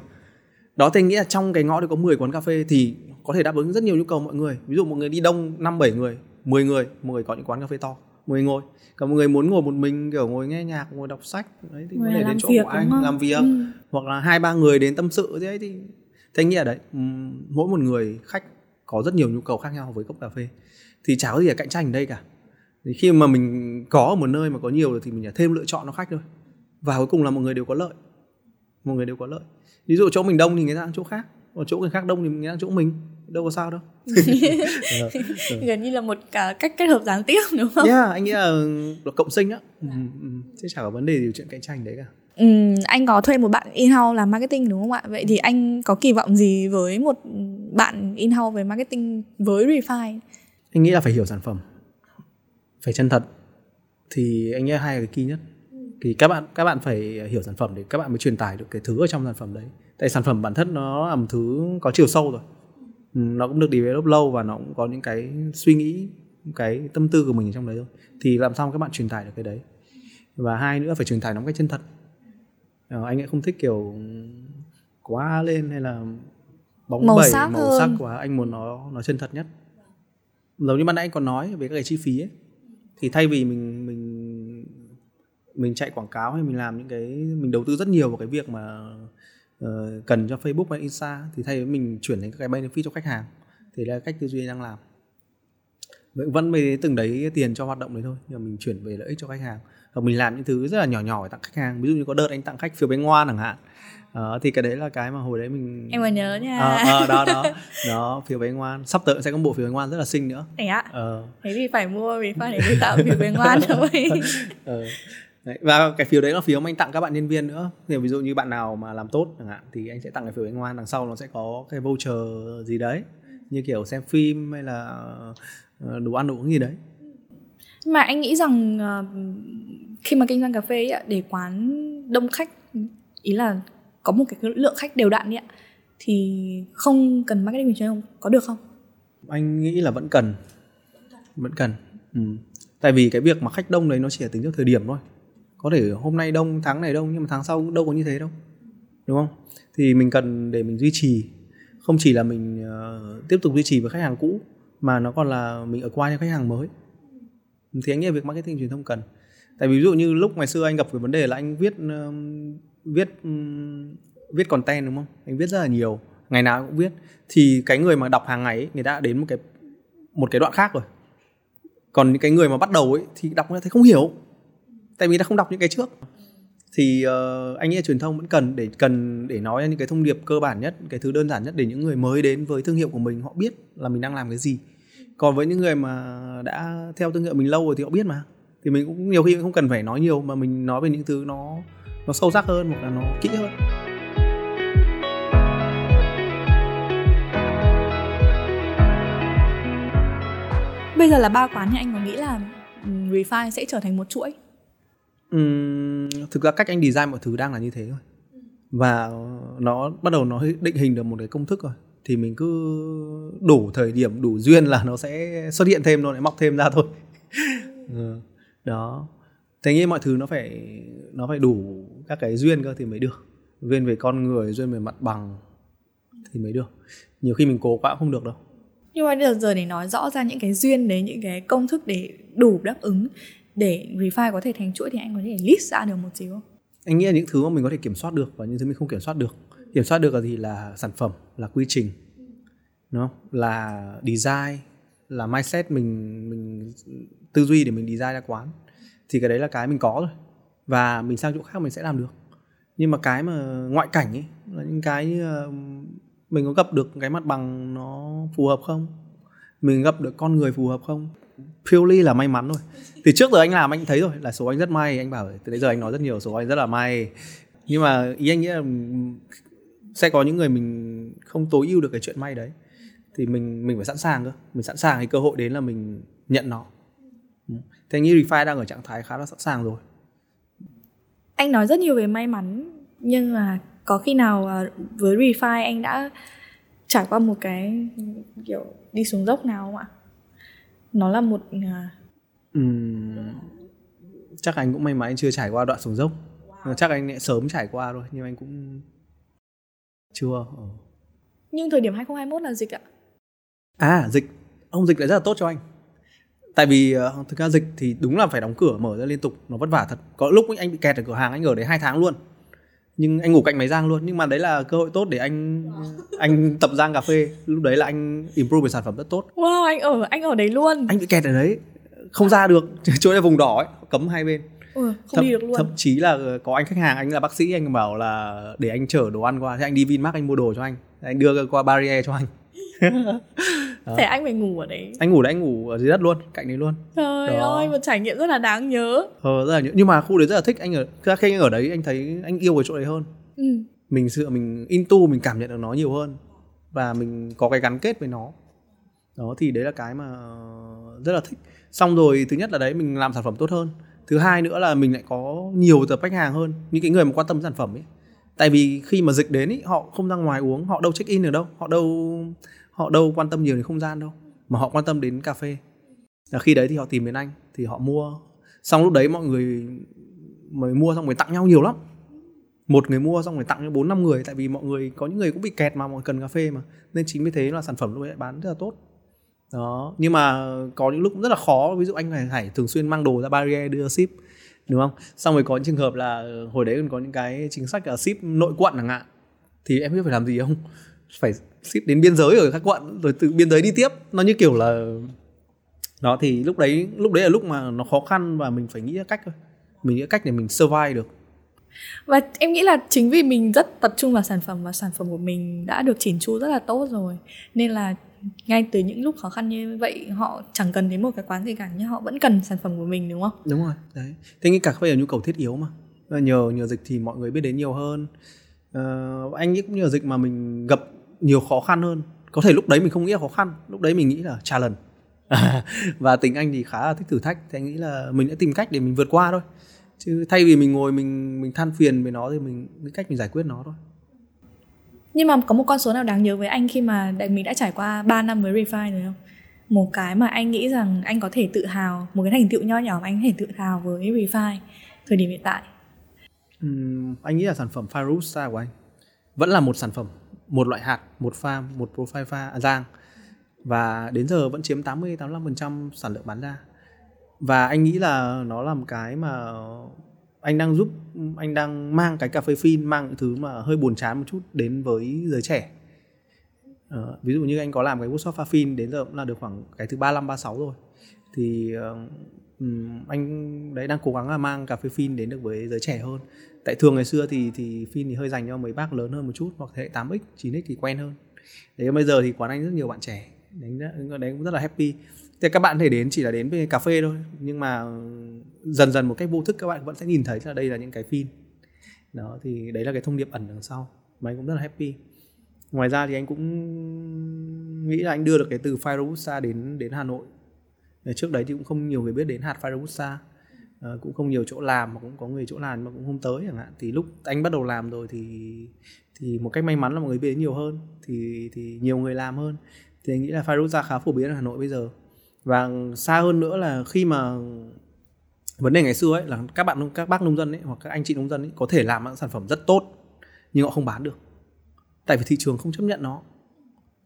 B: Đó thì anh nghĩ là trong cái ngõ đấy có 10 quán cà phê thì có thể đáp ứng rất nhiều nhu cầu mọi người. Ví dụ một người đi đông năm bảy người 10 người một người có những quán cà phê to 10 ngồi. Còn một người muốn ngồi một mình kiểu ngồi nghe nhạc ngồi đọc sách đấy thì có thể đến chỗ việc, của anh làm việc. Ừ. hoặc là hai ba người đến tâm sự thế ấy thì thế anh nghĩ là đấy mỗi một người khách có rất nhiều nhu cầu khác nhau với cốc cà phê thì chả có gì là cạnh tranh ở đây cả. Thì khi mà mình có ở một nơi mà có nhiều thì mình phải thêm lựa chọn cho khách thôi. Và cuối cùng là mọi người đều có lợi. Mọi người đều có lợi. Ví dụ chỗ mình đông thì người ta ăn chỗ khác. Còn chỗ người khác đông thì người ta ăn chỗ mình. Đâu có sao đâu. <laughs>
A: Gần như là một cả cách kết hợp gián tiếp đúng không?
B: Yeah, anh nghĩ là được cộng sinh á, ừ, ừ, chứ chả có vấn đề gì chuyện cạnh tranh đấy cả.
A: Ừ, anh có thuê một bạn in-house làm marketing đúng không ạ? Vậy thì anh có kỳ vọng gì với một bạn in-house về marketing với Refine?
B: Anh nghĩ là phải hiểu sản phẩm. Phải chân thật. Thì anh nghĩ hai cái key nhất. Thì các bạn các bạn phải hiểu sản phẩm để các bạn mới truyền tải được cái thứ ở trong sản phẩm đấy. Tại sản phẩm bản thân nó là một thứ có chiều sâu rồi. Nó cũng được develop lâu và nó cũng có những cái suy nghĩ cái tâm tư của mình ở trong đấy thôi. Thì làm sao các bạn truyền tải được cái đấy? Và hai nữa phải truyền tải nó một cách chân thật. Ờ, anh ấy không thích kiểu quá lên hay là bóng
A: màu
B: bẩy
A: sắc
B: màu
A: hơn.
B: sắc quá. Anh muốn nó nó chân thật nhất giống như ban nãy anh còn nói về các cái chi phí ấy thì thay vì mình mình mình chạy quảng cáo hay mình làm những cái mình đầu tư rất nhiều vào cái việc mà uh, cần cho Facebook hay Insta thì thay vì mình chuyển thành các cái benefit cho khách hàng thì là cách tư duy đang làm vẫn vẫn mới từng đấy tiền cho hoạt động đấy thôi nhưng mà mình chuyển về lợi ích cho khách hàng. Hoặc mình làm những thứ rất là nhỏ nhỏ để tặng khách hàng. Ví dụ như có đợt anh tặng khách phiếu bánh ngoan chẳng hạn. Đó, thì cái đấy là cái mà hồi đấy mình
A: em còn nhớ nha.
B: Ờ à, đó đó. Đó phiếu bánh ngoan. Sắp tới sẽ có bộ phiếu bánh ngoan rất là xinh nữa.
A: Thế ạ? Ờ. thế thì phải mua vì phải để tạo phiếu bánh ngoan thôi. <laughs>
B: Ờ. Đấy. và cái phiếu đấy là phiếu mà anh tặng các bạn nhân viên nữa. Thì ví dụ như bạn nào mà làm tốt chẳng hạn thì anh sẽ tặng cái phiếu bánh ngoan. Đằng sau nó sẽ có cái voucher gì đấy. Như kiểu xem phim hay là ờ, đồ ăn đồ uống gì đấy
A: mà anh nghĩ rằng uh, khi mà kinh doanh cà phê ấy, để quán đông khách ý là có một cái lượng khách đều đặn ấy, thì không cần marketing truyền thông có được không?
B: Anh nghĩ là vẫn cần, vẫn cần. Ừ. Tại vì cái việc mà khách đông đấy nó chỉ là tính theo thời điểm thôi. Có thể hôm nay đông, tháng này đông nhưng mà tháng sau đâu có như thế đâu, đúng không? Thì mình cần để mình duy trì, không chỉ là mình uh, tiếp tục duy trì với khách hàng cũ mà nó còn là mình ở qua cho khách hàng mới. Thì anh nghĩ việc marketing truyền thông cần. Tại vì ví dụ như lúc ngày xưa anh gặp cái vấn đề là anh viết um, viết um, viết content đúng không? Anh viết rất là nhiều ngày nào cũng viết. Thì cái người mà đọc hàng ngày ấy, người ta đã đến một cái một cái đoạn khác rồi. Còn những cái người mà bắt đầu ấy thì đọc thấy không hiểu. Tại vì ta không đọc những cái trước. Thì uh, anh nghĩ là truyền thông vẫn cần để cần để nói những cái thông điệp cơ bản nhất cái thứ đơn giản nhất để những người mới đến với thương hiệu của mình họ biết là mình đang làm cái gì còn với những người mà đã theo thương hiệu mình lâu rồi thì họ biết mà. Thì mình cũng nhiều khi cũng không cần phải nói nhiều mà mình nói về những thứ nó nó sâu sắc hơn hoặc là nó kỹ hơn.
A: Bây giờ là ba quán thì anh có nghĩ là refine sẽ trở thành một chuỗi?
B: Uhm, thực ra cách anh design mọi thứ đang là như thế thôi. Và nó bắt đầu nó định hình được một cái công thức rồi thì mình cứ đủ thời điểm đủ duyên là nó sẽ xuất hiện thêm nó lại mọc thêm ra thôi. Ừ. <laughs> đó. Thế nghĩ mọi thứ nó phải nó phải đủ các cái duyên cơ thì mới được. Duyên về con người duyên về mặt bằng thì mới được. Nhiều khi mình cố quá cũng không được đâu.
A: Nhưng mà giờ giờ để nói rõ ra những cái duyên đấy những cái công thức để đủ đáp ứng để refine có thể thành chuỗi thì anh có thể list ra được một xíu không?
B: Anh nghĩ là những thứ mà mình có thể kiểm soát được và những thứ mình không kiểm soát được kiểm soát được là gì? Là sản phẩm, là quy trình, đúng không? Là design, là mindset mình mình tư duy để mình design ra quán. Thì cái đấy là cái mình có rồi. Và mình sang chỗ khác mình sẽ làm được. Nhưng mà cái mà ngoại cảnh ấy, là những cái như ờ, mình có gặp được cái mặt bằng nó phù hợp không? Mình gặp được con người phù hợp không? Purely là may mắn thôi. Thì trước giờ anh làm anh thấy rồi, là số anh rất may, anh bảo, từ đấy giờ anh nói rất nhiều, số anh rất là may. Nhưng mà ý anh nghĩ là sẽ có những người mình không tối ưu được cái chuyện may đấy. Thì mình mình phải sẵn sàng cơ. Mình sẵn sàng cái cơ hội đến là mình nhận nó. Thế như Refi đang ở trạng thái khá là sẵn sàng rồi.
A: Anh nói rất nhiều về may mắn nhưng mà có khi nào à, với Refi anh đã trải qua một cái kiểu đi xuống dốc nào không ạ? Nó là một
B: uhm, chắc anh cũng may mắn anh chưa trải qua đoạn xuống dốc. Wow. chắc anh sẽ sớm trải qua rồi nhưng anh cũng chưa. Ừ.
A: nhưng thời điểm 2021 là dịch ạ.
B: À dịch. Ông dịch lại rất là tốt cho anh. Tại vì uh, thực ra dịch thì đúng là phải đóng cửa mở ra liên tục. Nó vất vả thật. Có lúc anh bị kẹt ở cửa hàng anh ở đấy hai tháng luôn. Nhưng anh ngủ cạnh máy rang luôn. Nhưng mà đấy là cơ hội tốt để anh anh tập rang cà phê. Lúc đấy là anh improve về sản phẩm rất tốt.
A: Wow anh ở anh ở đấy luôn.
B: Anh bị kẹt ở đấy. Không ra được. <laughs> Chỗ này vùng đỏ ấy. Cấm hai bên
A: ừ, không
B: thậm,
A: đi được luôn.
B: thậm chí là có anh khách hàng anh là bác sĩ anh bảo là để anh chở đồ ăn qua. Thế anh đi Vinmart anh mua đồ cho anh. Anh đưa qua barrier cho anh. <laughs>
A: Thế anh phải ngủ ở đấy.
B: Anh ngủ đấy, anh ngủ ở dưới đất luôn, cạnh đấy luôn.
A: Trời Đó. ơi, một trải nghiệm rất là đáng nhớ.
B: Ờ, rất là nhớ. Nhưng mà khu đấy rất là thích, anh ở khi anh ở đấy anh thấy anh yêu cái chỗ đấy hơn. Ừ. Mình sự mình into, mình cảm nhận được nó nhiều hơn. Và mình có cái gắn kết với nó. Đó, thì đấy là cái mà rất là thích. Xong rồi, thứ nhất là đấy, mình làm sản phẩm tốt hơn Thứ hai nữa là mình lại có nhiều tập khách hàng hơn Những cái người mà quan tâm sản phẩm ấy. Tại vì khi mà dịch đến ý, họ không ra ngoài uống, họ đâu check in được đâu Họ đâu họ đâu quan tâm nhiều đến không gian đâu mà họ quan tâm đến cà phê. Và khi đấy thì họ tìm đến anh thì họ mua. Xong lúc đấy mọi người mới mua xong rồi tặng nhau nhiều lắm. Một người mua xong rồi tặng cho bốn năm người tại vì mọi người có những người cũng bị kẹt mà mọi người cần cà phê mà. Nên chính vì thế là sản phẩm lúc đấy bán rất là tốt đó. Nhưng mà có những lúc cũng rất là khó. Ví dụ anh phải, phải thường xuyên mang đồ ra barrier đưa ship đúng không? Xong rồi có những trường hợp là ờ, hồi đấy còn có những cái chính sách là ship nội quận chẳng hạn. Thì em biết phải làm gì không? Phải ship đến biên giới ở các quận rồi từ biên giới đi tiếp. Nó như kiểu là đó thì lúc đấy lúc đấy là lúc mà nó khó khăn và mình phải nghĩ cách thôi. Mình nghĩ cách để mình survive được.
A: Và em nghĩ là chính vì mình rất tập trung vào sản phẩm và sản phẩm của mình đã được chỉn chu rất là tốt rồi nên là ngay từ những lúc khó khăn như vậy họ chẳng cần đến một cái quán gì cả nhưng họ vẫn cần sản phẩm của mình đúng không?
B: Đúng rồi đấy. Thế nghĩ cả bây giờ nhu cầu thiết yếu mà. Ờ, nhờ nhờ dịch thì mọi người biết đến nhiều hơn. Uh, anh nghĩ cũng nhờ dịch mà mình gặp nhiều khó khăn hơn. Có thể lúc đấy mình không nghĩ là khó khăn lúc đấy mình nghĩ là challenge <laughs> và tính anh thì khá là thích thử thách thì anh nghĩ là mình đã tìm cách để mình vượt qua thôi. Chứ thay vì mình ngồi mình mình than phiền về nó thì mình cái cách mình giải quyết nó thôi
A: nhưng mà có một con số nào đáng nhớ với anh khi mà mình đã trải qua 3 năm với Refine rồi không? Một cái mà anh nghĩ rằng anh có thể tự hào, một cái thành tựu nho nhỏ mà anh có thể tự hào với Refine thời điểm hiện tại.
B: Uhm, anh nghĩ là sản phẩm Farusa của anh vẫn là một sản phẩm, một loại hạt, một farm, một profile pha à, giang và đến giờ vẫn chiếm 80 85% sản lượng bán ra. Và anh nghĩ là nó là một cái mà anh đang giúp anh đang mang cái cà phê phin mang những thứ mà hơi buồn chán một chút đến với giới trẻ. Uh, ví dụ như anh có làm cái workshop pha phin đến giờ cũng là được khoảng cái thứ 35 36 rồi. Thì uh, anh đấy đang cố gắng là mang cà phê phin đến được với giới trẻ hơn. Tại thường ngày xưa thì thì phin thì hơi dành cho mấy bác lớn hơn một chút hoặc thế hệ 8x 9x thì quen hơn. Đấy bây giờ thì quán anh rất nhiều bạn trẻ. Đấy, đấy cũng rất là happy thì các bạn thể đến chỉ là đến với cà phê thôi nhưng mà dần dần một cách vô thức các bạn vẫn sẽ nhìn thấy là đây là những cái phim. Đó thì đấy là cái thông điệp ẩn đằng sau. Mà anh cũng rất là happy. Ngoài ra thì anh cũng nghĩ là anh đưa được cái từ Fire Robusta đến đến Hà Nội. Trước đấy thì cũng không nhiều người biết đến hạt Fire Robusta à, ờ, cũng không nhiều chỗ làm mà cũng có người chỗ làm mà cũng không tới chẳng hạn. Thì lúc anh bắt đầu làm rồi thì thì một cách may mắn là mọi người biết đến nhiều hơn thì thì nhiều người làm hơn. Thì anh nghĩ là Fire Robusta khá phổ biến ở Hà Nội bây giờ và xa hơn nữa là khi mà vấn đề ngày xưa ấy là các bạn, các bác nông dân ấy hoặc các anh chị nông dân ấy có thể làm những sản phẩm rất tốt nhưng họ không bán được. Tại vì thị trường không chấp nhận nó.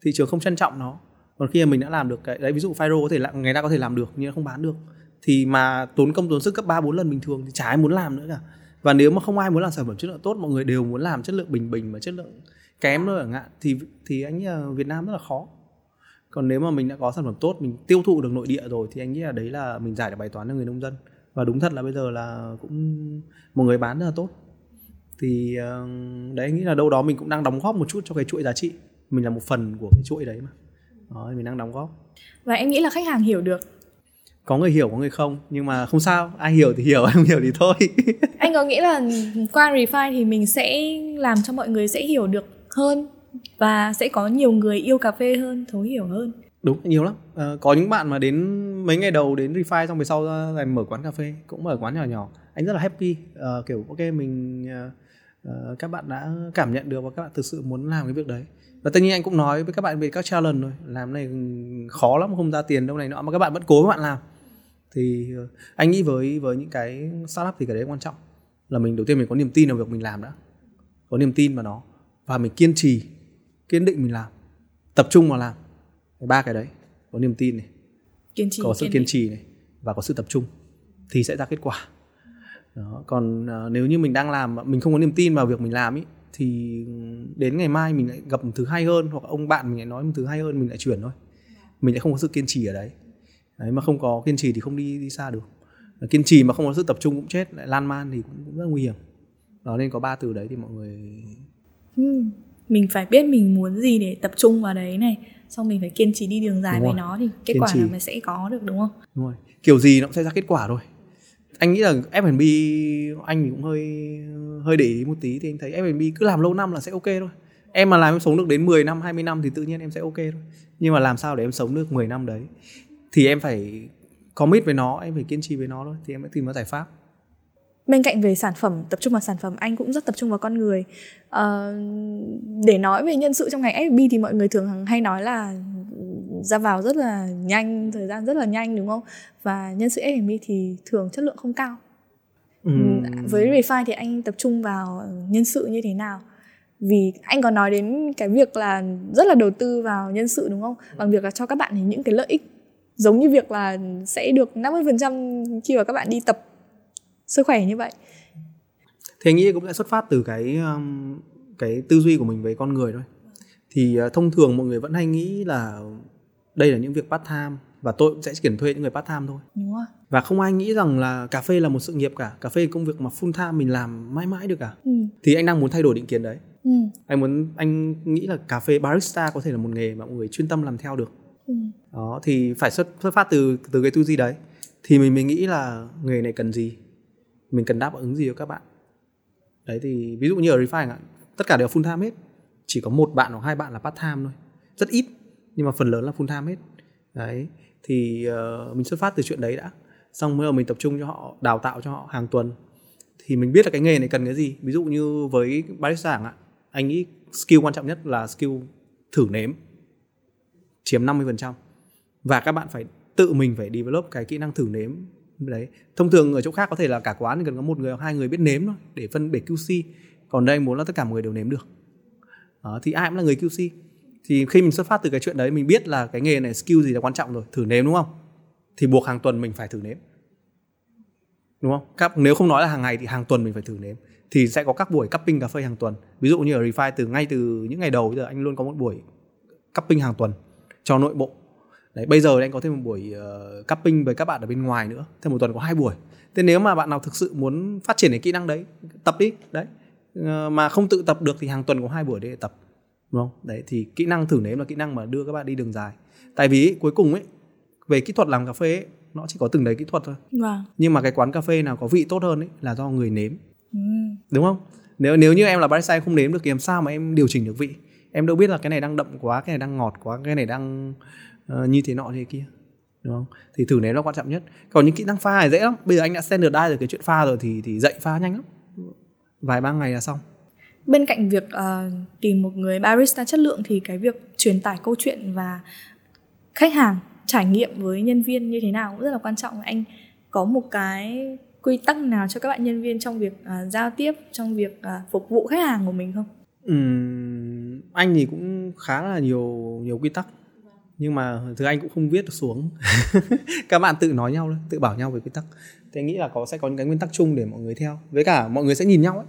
B: Thị trường không trân trọng nó. Còn khi mà mình đã làm được cái, đấy, ví dụ Firo có thể là người ta có thể làm được nhưng không bán được, thì mà tốn công tốn sức gấp ba bốn lần bình thường thì chả ai muốn làm nữa cả. Và nếu mà không ai muốn làm sản phẩm chất lượng tốt, mọi người đều muốn làm chất lượng bình bình mà chất lượng kém thôi chẳng hạn, thì thì anh Việt Nam rất là khó còn nếu mà mình đã có sản phẩm tốt mình tiêu thụ được nội địa rồi thì anh nghĩ là đấy là mình giải được bài toán cho người nông dân. Và đúng thật là bây giờ là cũng một người bán rất là tốt. Thì ờ, đấy anh nghĩ là đâu đó mình cũng đang đóng góp một chút cho cái chuỗi giá trị. Mình là một phần của cái chuỗi đấy mà. Đó, mình đang đóng góp.
A: Và em nghĩ là khách hàng hiểu được.
B: Có người hiểu có người không. Nhưng mà không sao ai hiểu thì hiểu <laughs> ai không hiểu thì thôi.
A: Anh có nghĩ là qua refine thì mình sẽ làm cho mọi người sẽ hiểu được hơn và sẽ có nhiều người yêu cà phê hơn thấu hiểu hơn.
B: Đúng nhiều lắm. À, có những bạn mà đến mấy ngày đầu đến refi xong về sau ra mở quán cà phê cũng mở quán nhỏ nhỏ. Anh rất là happy. À, kiểu ok mình à, các bạn đã cảm nhận được và các bạn thực sự muốn làm cái việc đấy. Và tất nhiên anh cũng nói với các bạn về các challenge rồi làm này khó lắm không ra tiền đâu này nọ mà các bạn vẫn cố các bạn làm. Thì anh nghĩ với với những cái startup thì cái đấy quan trọng. Là mình đầu tiên mình có niềm tin vào việc mình làm đã. Có niềm tin vào nó. Và mình kiên trì kiên định mình làm tập trung vào làm. Ba cái đấy có niềm tin này
A: kiên trì
B: có sự kiên, kiên trì này và có sự tập trung thì sẽ ra kết quả. Đó. còn uh, nếu như mình đang làm mình không có niềm tin vào việc mình làm ý thì đến ngày mai mình lại gặp một thứ hay hơn hoặc ông bạn mình lại nói một thứ hay hơn mình lại chuyển thôi. Mình lại không có sự kiên trì ở đấy. Đấy mà không có kiên trì thì không đi đi xa được. Kiên trì mà không có sự tập trung cũng chết lại lan man thì cũng, cũng rất nguy hiểm. Đó nên có ba từ đấy thì mọi người
A: ừ mình phải biết mình muốn gì để tập trung vào đấy này. Xong mình phải kiên trì đi đường dài với nó thì kết kiên quả trì. là mình sẽ có được đúng không?
B: Đúng rồi. Kiểu gì nó cũng sẽ ra kết quả thôi. Anh nghĩ là F&B anh cũng hơi hơi để ý một tí thì anh thấy F&B cứ làm lâu năm là sẽ ok thôi. Em mà làm em sống được đến 10 năm 20 năm thì tự nhiên em sẽ ok thôi. Nhưng mà làm sao để em sống được 10 năm đấy? Thì em phải commit với nó em phải kiên trì với nó thôi. Thì em mới tìm ra giải pháp
A: bên cạnh về sản phẩm tập trung vào sản phẩm anh cũng rất tập trung vào con người. Uh, để nói về nhân sự trong ngành F&B thì mọi người thường hay nói là ra vào rất là nhanh thời gian rất là nhanh đúng không? Và nhân sự F&B thì thường chất lượng không cao. Ừ. với Refine thì anh tập trung vào nhân sự như thế nào? Vì anh có nói đến cái việc là rất là đầu tư vào nhân sự đúng không? Bằng việc là cho các bạn những cái lợi ích giống như việc là sẽ được 50% khi mà các bạn đi tập sức khỏe như vậy.
B: Thì anh nghĩ cũng sẽ xuất phát từ cái um, cái tư duy của mình với con người thôi. Thì uh, thông thường mọi người vẫn hay nghĩ là đây là những việc part time và tôi cũng sẽ tuyển thuê những người part time thôi.
A: Đúng rồi.
B: Và không ai nghĩ rằng là cà phê là một sự nghiệp cả. Cà phê là công việc mà full time mình làm mãi mãi được cả. Ừ. thì anh đang muốn thay đổi định kiến đấy. Ừ. anh muốn anh nghĩ là cà phê barista có thể là một nghề mà mọi người chuyên tâm làm theo được. Ừ. đó thì phải xuất xuất phát từ từ cái tư duy đấy. Thì mình mới nghĩ là nghề này cần gì mình cần đáp ứng gì cho các bạn? Đấy thì ví dụ như ở refine ạ tất cả đều full time hết. Chỉ có một bạn hoặc hai bạn là part time thôi. Rất ít nhưng mà phần lớn là full time hết. Đấy thì uh, mình xuất phát từ chuyện đấy đã. Xong mới mình tập trung cho họ đào tạo cho họ hàng tuần. Thì mình biết là cái nghề này cần cái gì. Ví dụ như với barista ạ anh nghĩ skill quan trọng nhất là skill thử nếm. Chiếm 50% và các bạn phải tự mình phải develop cái kỹ năng thử nếm đấy. Thông thường ở chỗ khác có thể là cả quán thì cần có một người hoặc hai người biết nếm thôi để phân để QC còn đây anh muốn là tất cả mọi người đều nếm được. Đó, thì ai cũng là người QC thì khi mình xuất phát từ cái chuyện đấy mình biết là cái nghề này skill gì là quan trọng rồi thử nếm đúng không? Thì buộc hàng tuần mình phải thử nếm. Đúng không? Các nếu không nói là hàng ngày thì hàng tuần mình phải thử nếm. Thì sẽ có các buổi cupping cà phê hàng tuần. Ví dụ như ở Refi từ ngay từ những ngày đầu bây giờ anh luôn có một buổi cupping hàng tuần cho nội bộ đấy bây giờ anh có thêm một buổi uh, cupping với các bạn ở bên ngoài nữa. Thêm một tuần có hai buổi. Thế nếu mà bạn nào thực sự muốn phát triển cái kỹ năng đấy tập đi đấy. Uh, mà không tự tập được thì hàng tuần có hai buổi để tập đúng không? Đấy thì kỹ năng thử nếm là kỹ năng mà đưa các bạn đi đường dài. Tại vì cuối cùng ấy về kỹ thuật làm cà phê ấy, nó chỉ có từng đấy kỹ thuật thôi. Vâng. nhưng mà cái quán cà phê nào có vị tốt hơn ấy là do người nếm. Ừ. đúng không? Nếu nếu như em là barista không nếm được thì làm sao mà em điều chỉnh được vị? Em đâu biết là cái này đang đậm quá cái này đang ngọt quá cái này đang uh, như thế nọ thế kia đúng không? Thì thử nếm là quan trọng nhất. Còn những kỹ năng pha này dễ lắm. Bây giờ anh đã standardize được cái chuyện pha rồi thì thì dạy pha nhanh lắm. Vài ba ngày là xong.
A: Bên cạnh việc uh, tìm một người barista chất lượng thì cái việc truyền tải câu chuyện và khách hàng trải nghiệm với nhân viên như thế nào cũng rất là quan trọng. Anh có một cái quy tắc nào cho các bạn nhân viên trong việc uh, giao tiếp trong việc uh, phục vụ khách hàng của mình không?
B: Uhm, anh thì cũng khá là nhiều nhiều quy tắc nhưng mà thứ anh cũng không viết được xuống. <laughs> Các bạn tự nói nhau thôi, tự bảo nhau về quy tắc. Thế nghĩ là có, sẽ có những cái nguyên tắc chung để mọi người theo. Với cả mọi người sẽ nhìn nhau ấy.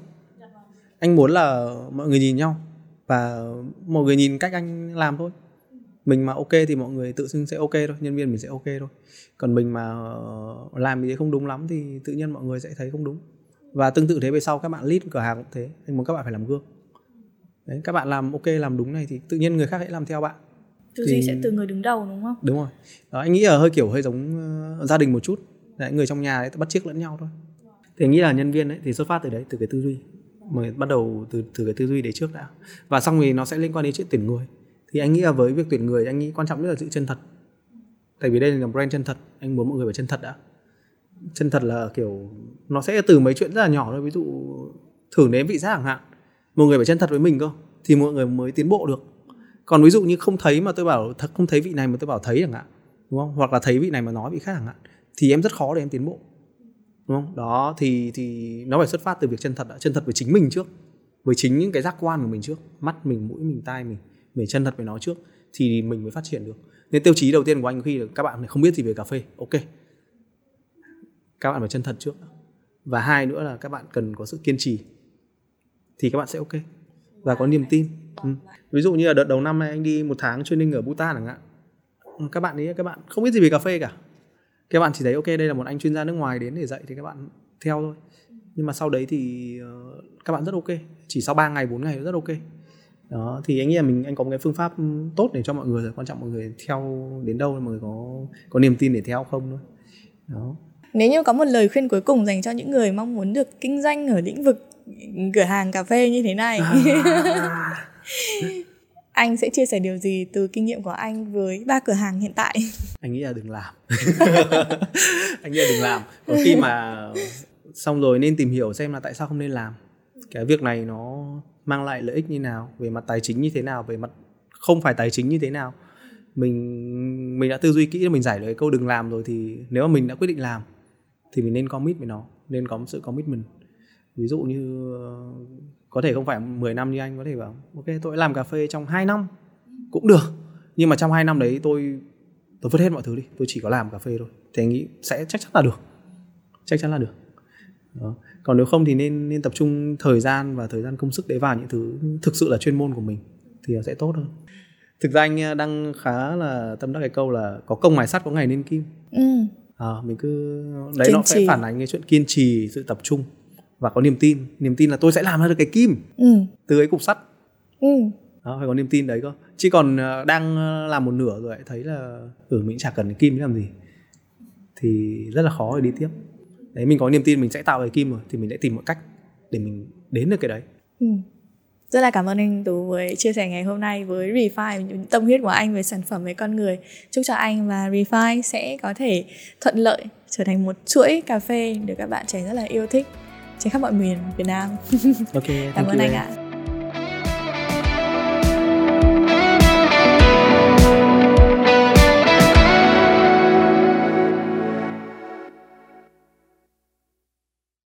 B: Anh muốn là mọi người nhìn nhau và mọi người nhìn cách anh làm thôi. Mình mà ok thì mọi người tự xưng sẽ ok thôi, nhân viên mình sẽ ok thôi. Còn mình mà ờ, làm gì không đúng lắm thì tự nhiên mọi người sẽ thấy không đúng. Và tương tự thế về sau, các bạn lead cửa hàng cũng thế. Anh muốn các bạn phải làm gương. Đấy, các bạn làm ok, làm đúng này thì tự nhiên người khác sẽ làm theo bạn
A: tư duy thì... sẽ từ người đứng đầu đúng không?
B: Đúng rồi. Đó, anh nghĩ là hơi kiểu hơi giống uh, gia đình một chút. Đấy, người trong nhà đấy bắt chiếc lẫn nhau thôi. Thì anh nghĩ là nhân viên đấy thì xuất phát từ đấy từ cái tư duy. Mà bắt đầu từ từ cái tư duy đấy trước đã. Và xong thì nó sẽ liên quan đến chuyện tuyển người. Thì anh nghĩ là với việc tuyển người anh nghĩ quan trọng nhất là sự chân thật. Tại vì đây là brand chân thật. Anh muốn mọi người phải chân thật đã. Chân thật là kiểu nó sẽ từ mấy chuyện rất là nhỏ thôi. Ví dụ thử nếm vị giác chẳng hạn. Mọi người phải chân thật với mình cơ. Thì mọi người mới tiến bộ được còn ví dụ như không thấy mà tôi bảo, thật không thấy vị này mà tôi bảo thấy chẳng hạn đúng không? Hoặc là thấy vị này mà nói vị khác chẳng hạn, thì em rất khó để em tiến bộ, đúng không? Đó, thì thì nó phải xuất phát từ việc chân thật đã chân thật với chính mình trước, với chính những cái giác quan của mình trước, mắt mình, mũi mình, tai mình mình chân thật với nó trước, thì mình mới phát triển được. Nên tiêu chí đầu tiên của anh khi là các bạn không biết gì về cà phê, ok. Các bạn phải chân thật trước và hai nữa là các bạn cần có sự kiên trì, thì các bạn sẽ ok và có niềm tin. Ừ. ví dụ như là đợt đầu năm này anh đi một tháng training ở Bhutan chẳng hạn. Ừ, các bạn ấy các bạn không biết gì về cà phê cả. Các bạn chỉ thấy ok đây là một anh chuyên gia nước ngoài đến để dạy thì các bạn theo thôi. Nhưng mà sau đấy thì uh, các bạn rất ok. Chỉ sau 3 ngày 4 ngày rất ok. Đó thì anh nghĩ là mình anh có một cái phương pháp ừ, tốt để cho mọi người rồi. Quan trọng mọi người theo đến đâu mọi người có có niềm tin để theo không thôi. Đó.
A: Nếu như có một lời khuyên cuối cùng dành cho những người mong muốn được kinh doanh ở lĩnh vực cửa hàng cà phê như thế này. À. <laughs> anh sẽ chia sẻ điều gì từ kinh nghiệm của anh với ba cửa hàng hiện tại?
B: Anh nghĩ là đừng làm. <laughs> Anh nghĩ là đừng làm. Còn khi mà xong rồi nên tìm hiểu xem là tại sao không nên làm. Cái việc này nó mang lại lợi ích như nào về mặt tài chính như thế nào về mặt không phải tài chính như thế nào. Mình mình đã tư duy kỹ mình giải được cái câu đừng làm rồi thì nếu mà mình đã quyết định làm thì mình nên commit với nó nên có một sự commitment ví dụ như có thể không phải 10 năm như anh có thể bảo ok tôi làm cà phê trong 2 năm. Cũng được nhưng mà trong 2 năm đấy tôi tôi vứt hết mọi thứ đi tôi chỉ có làm cà phê thôi. Thì anh nghĩ sẽ chắc chắn là được chắc chắn là được. Đó. còn nếu không thì nên nên tập trung thời gian và thời gian công sức để vào những thứ thực sự là chuyên môn của mình thì sẽ tốt hơn. Thực ra anh đang khá là tâm đắc cái câu là có công mài sắt có ngày nên kim.
A: Ừ.
B: à, mình cứ đấy kiên nó sẽ phản ánh cái chuyện kiên trì sự tập trung và có niềm tin niềm tin là tôi sẽ làm ra được cái kim ừ. từ cái cục sắt ừ. đó phải có niềm tin đấy cơ chứ còn ờ, đang ờ, làm một nửa rồi thấy là ừ mình chả cần cái kim để làm gì thì rất là khó để đi tiếp đấy mình có niềm tin mình sẽ tạo cái kim rồi thì mình sẽ tìm một cách để mình đến được cái đấy ừ.
A: Rất là cảm ơn anh Tú với chia sẻ ngày hôm nay với Refine những tâm huyết của anh về sản phẩm với con người. Chúc cho anh và Refine sẽ có thể thuận lợi trở thành một chuỗi cà phê được các bạn trẻ rất là yêu thích trên khắp mọi miền Việt Nam.
B: Ok, <laughs>
A: cảm ơn anh ạ.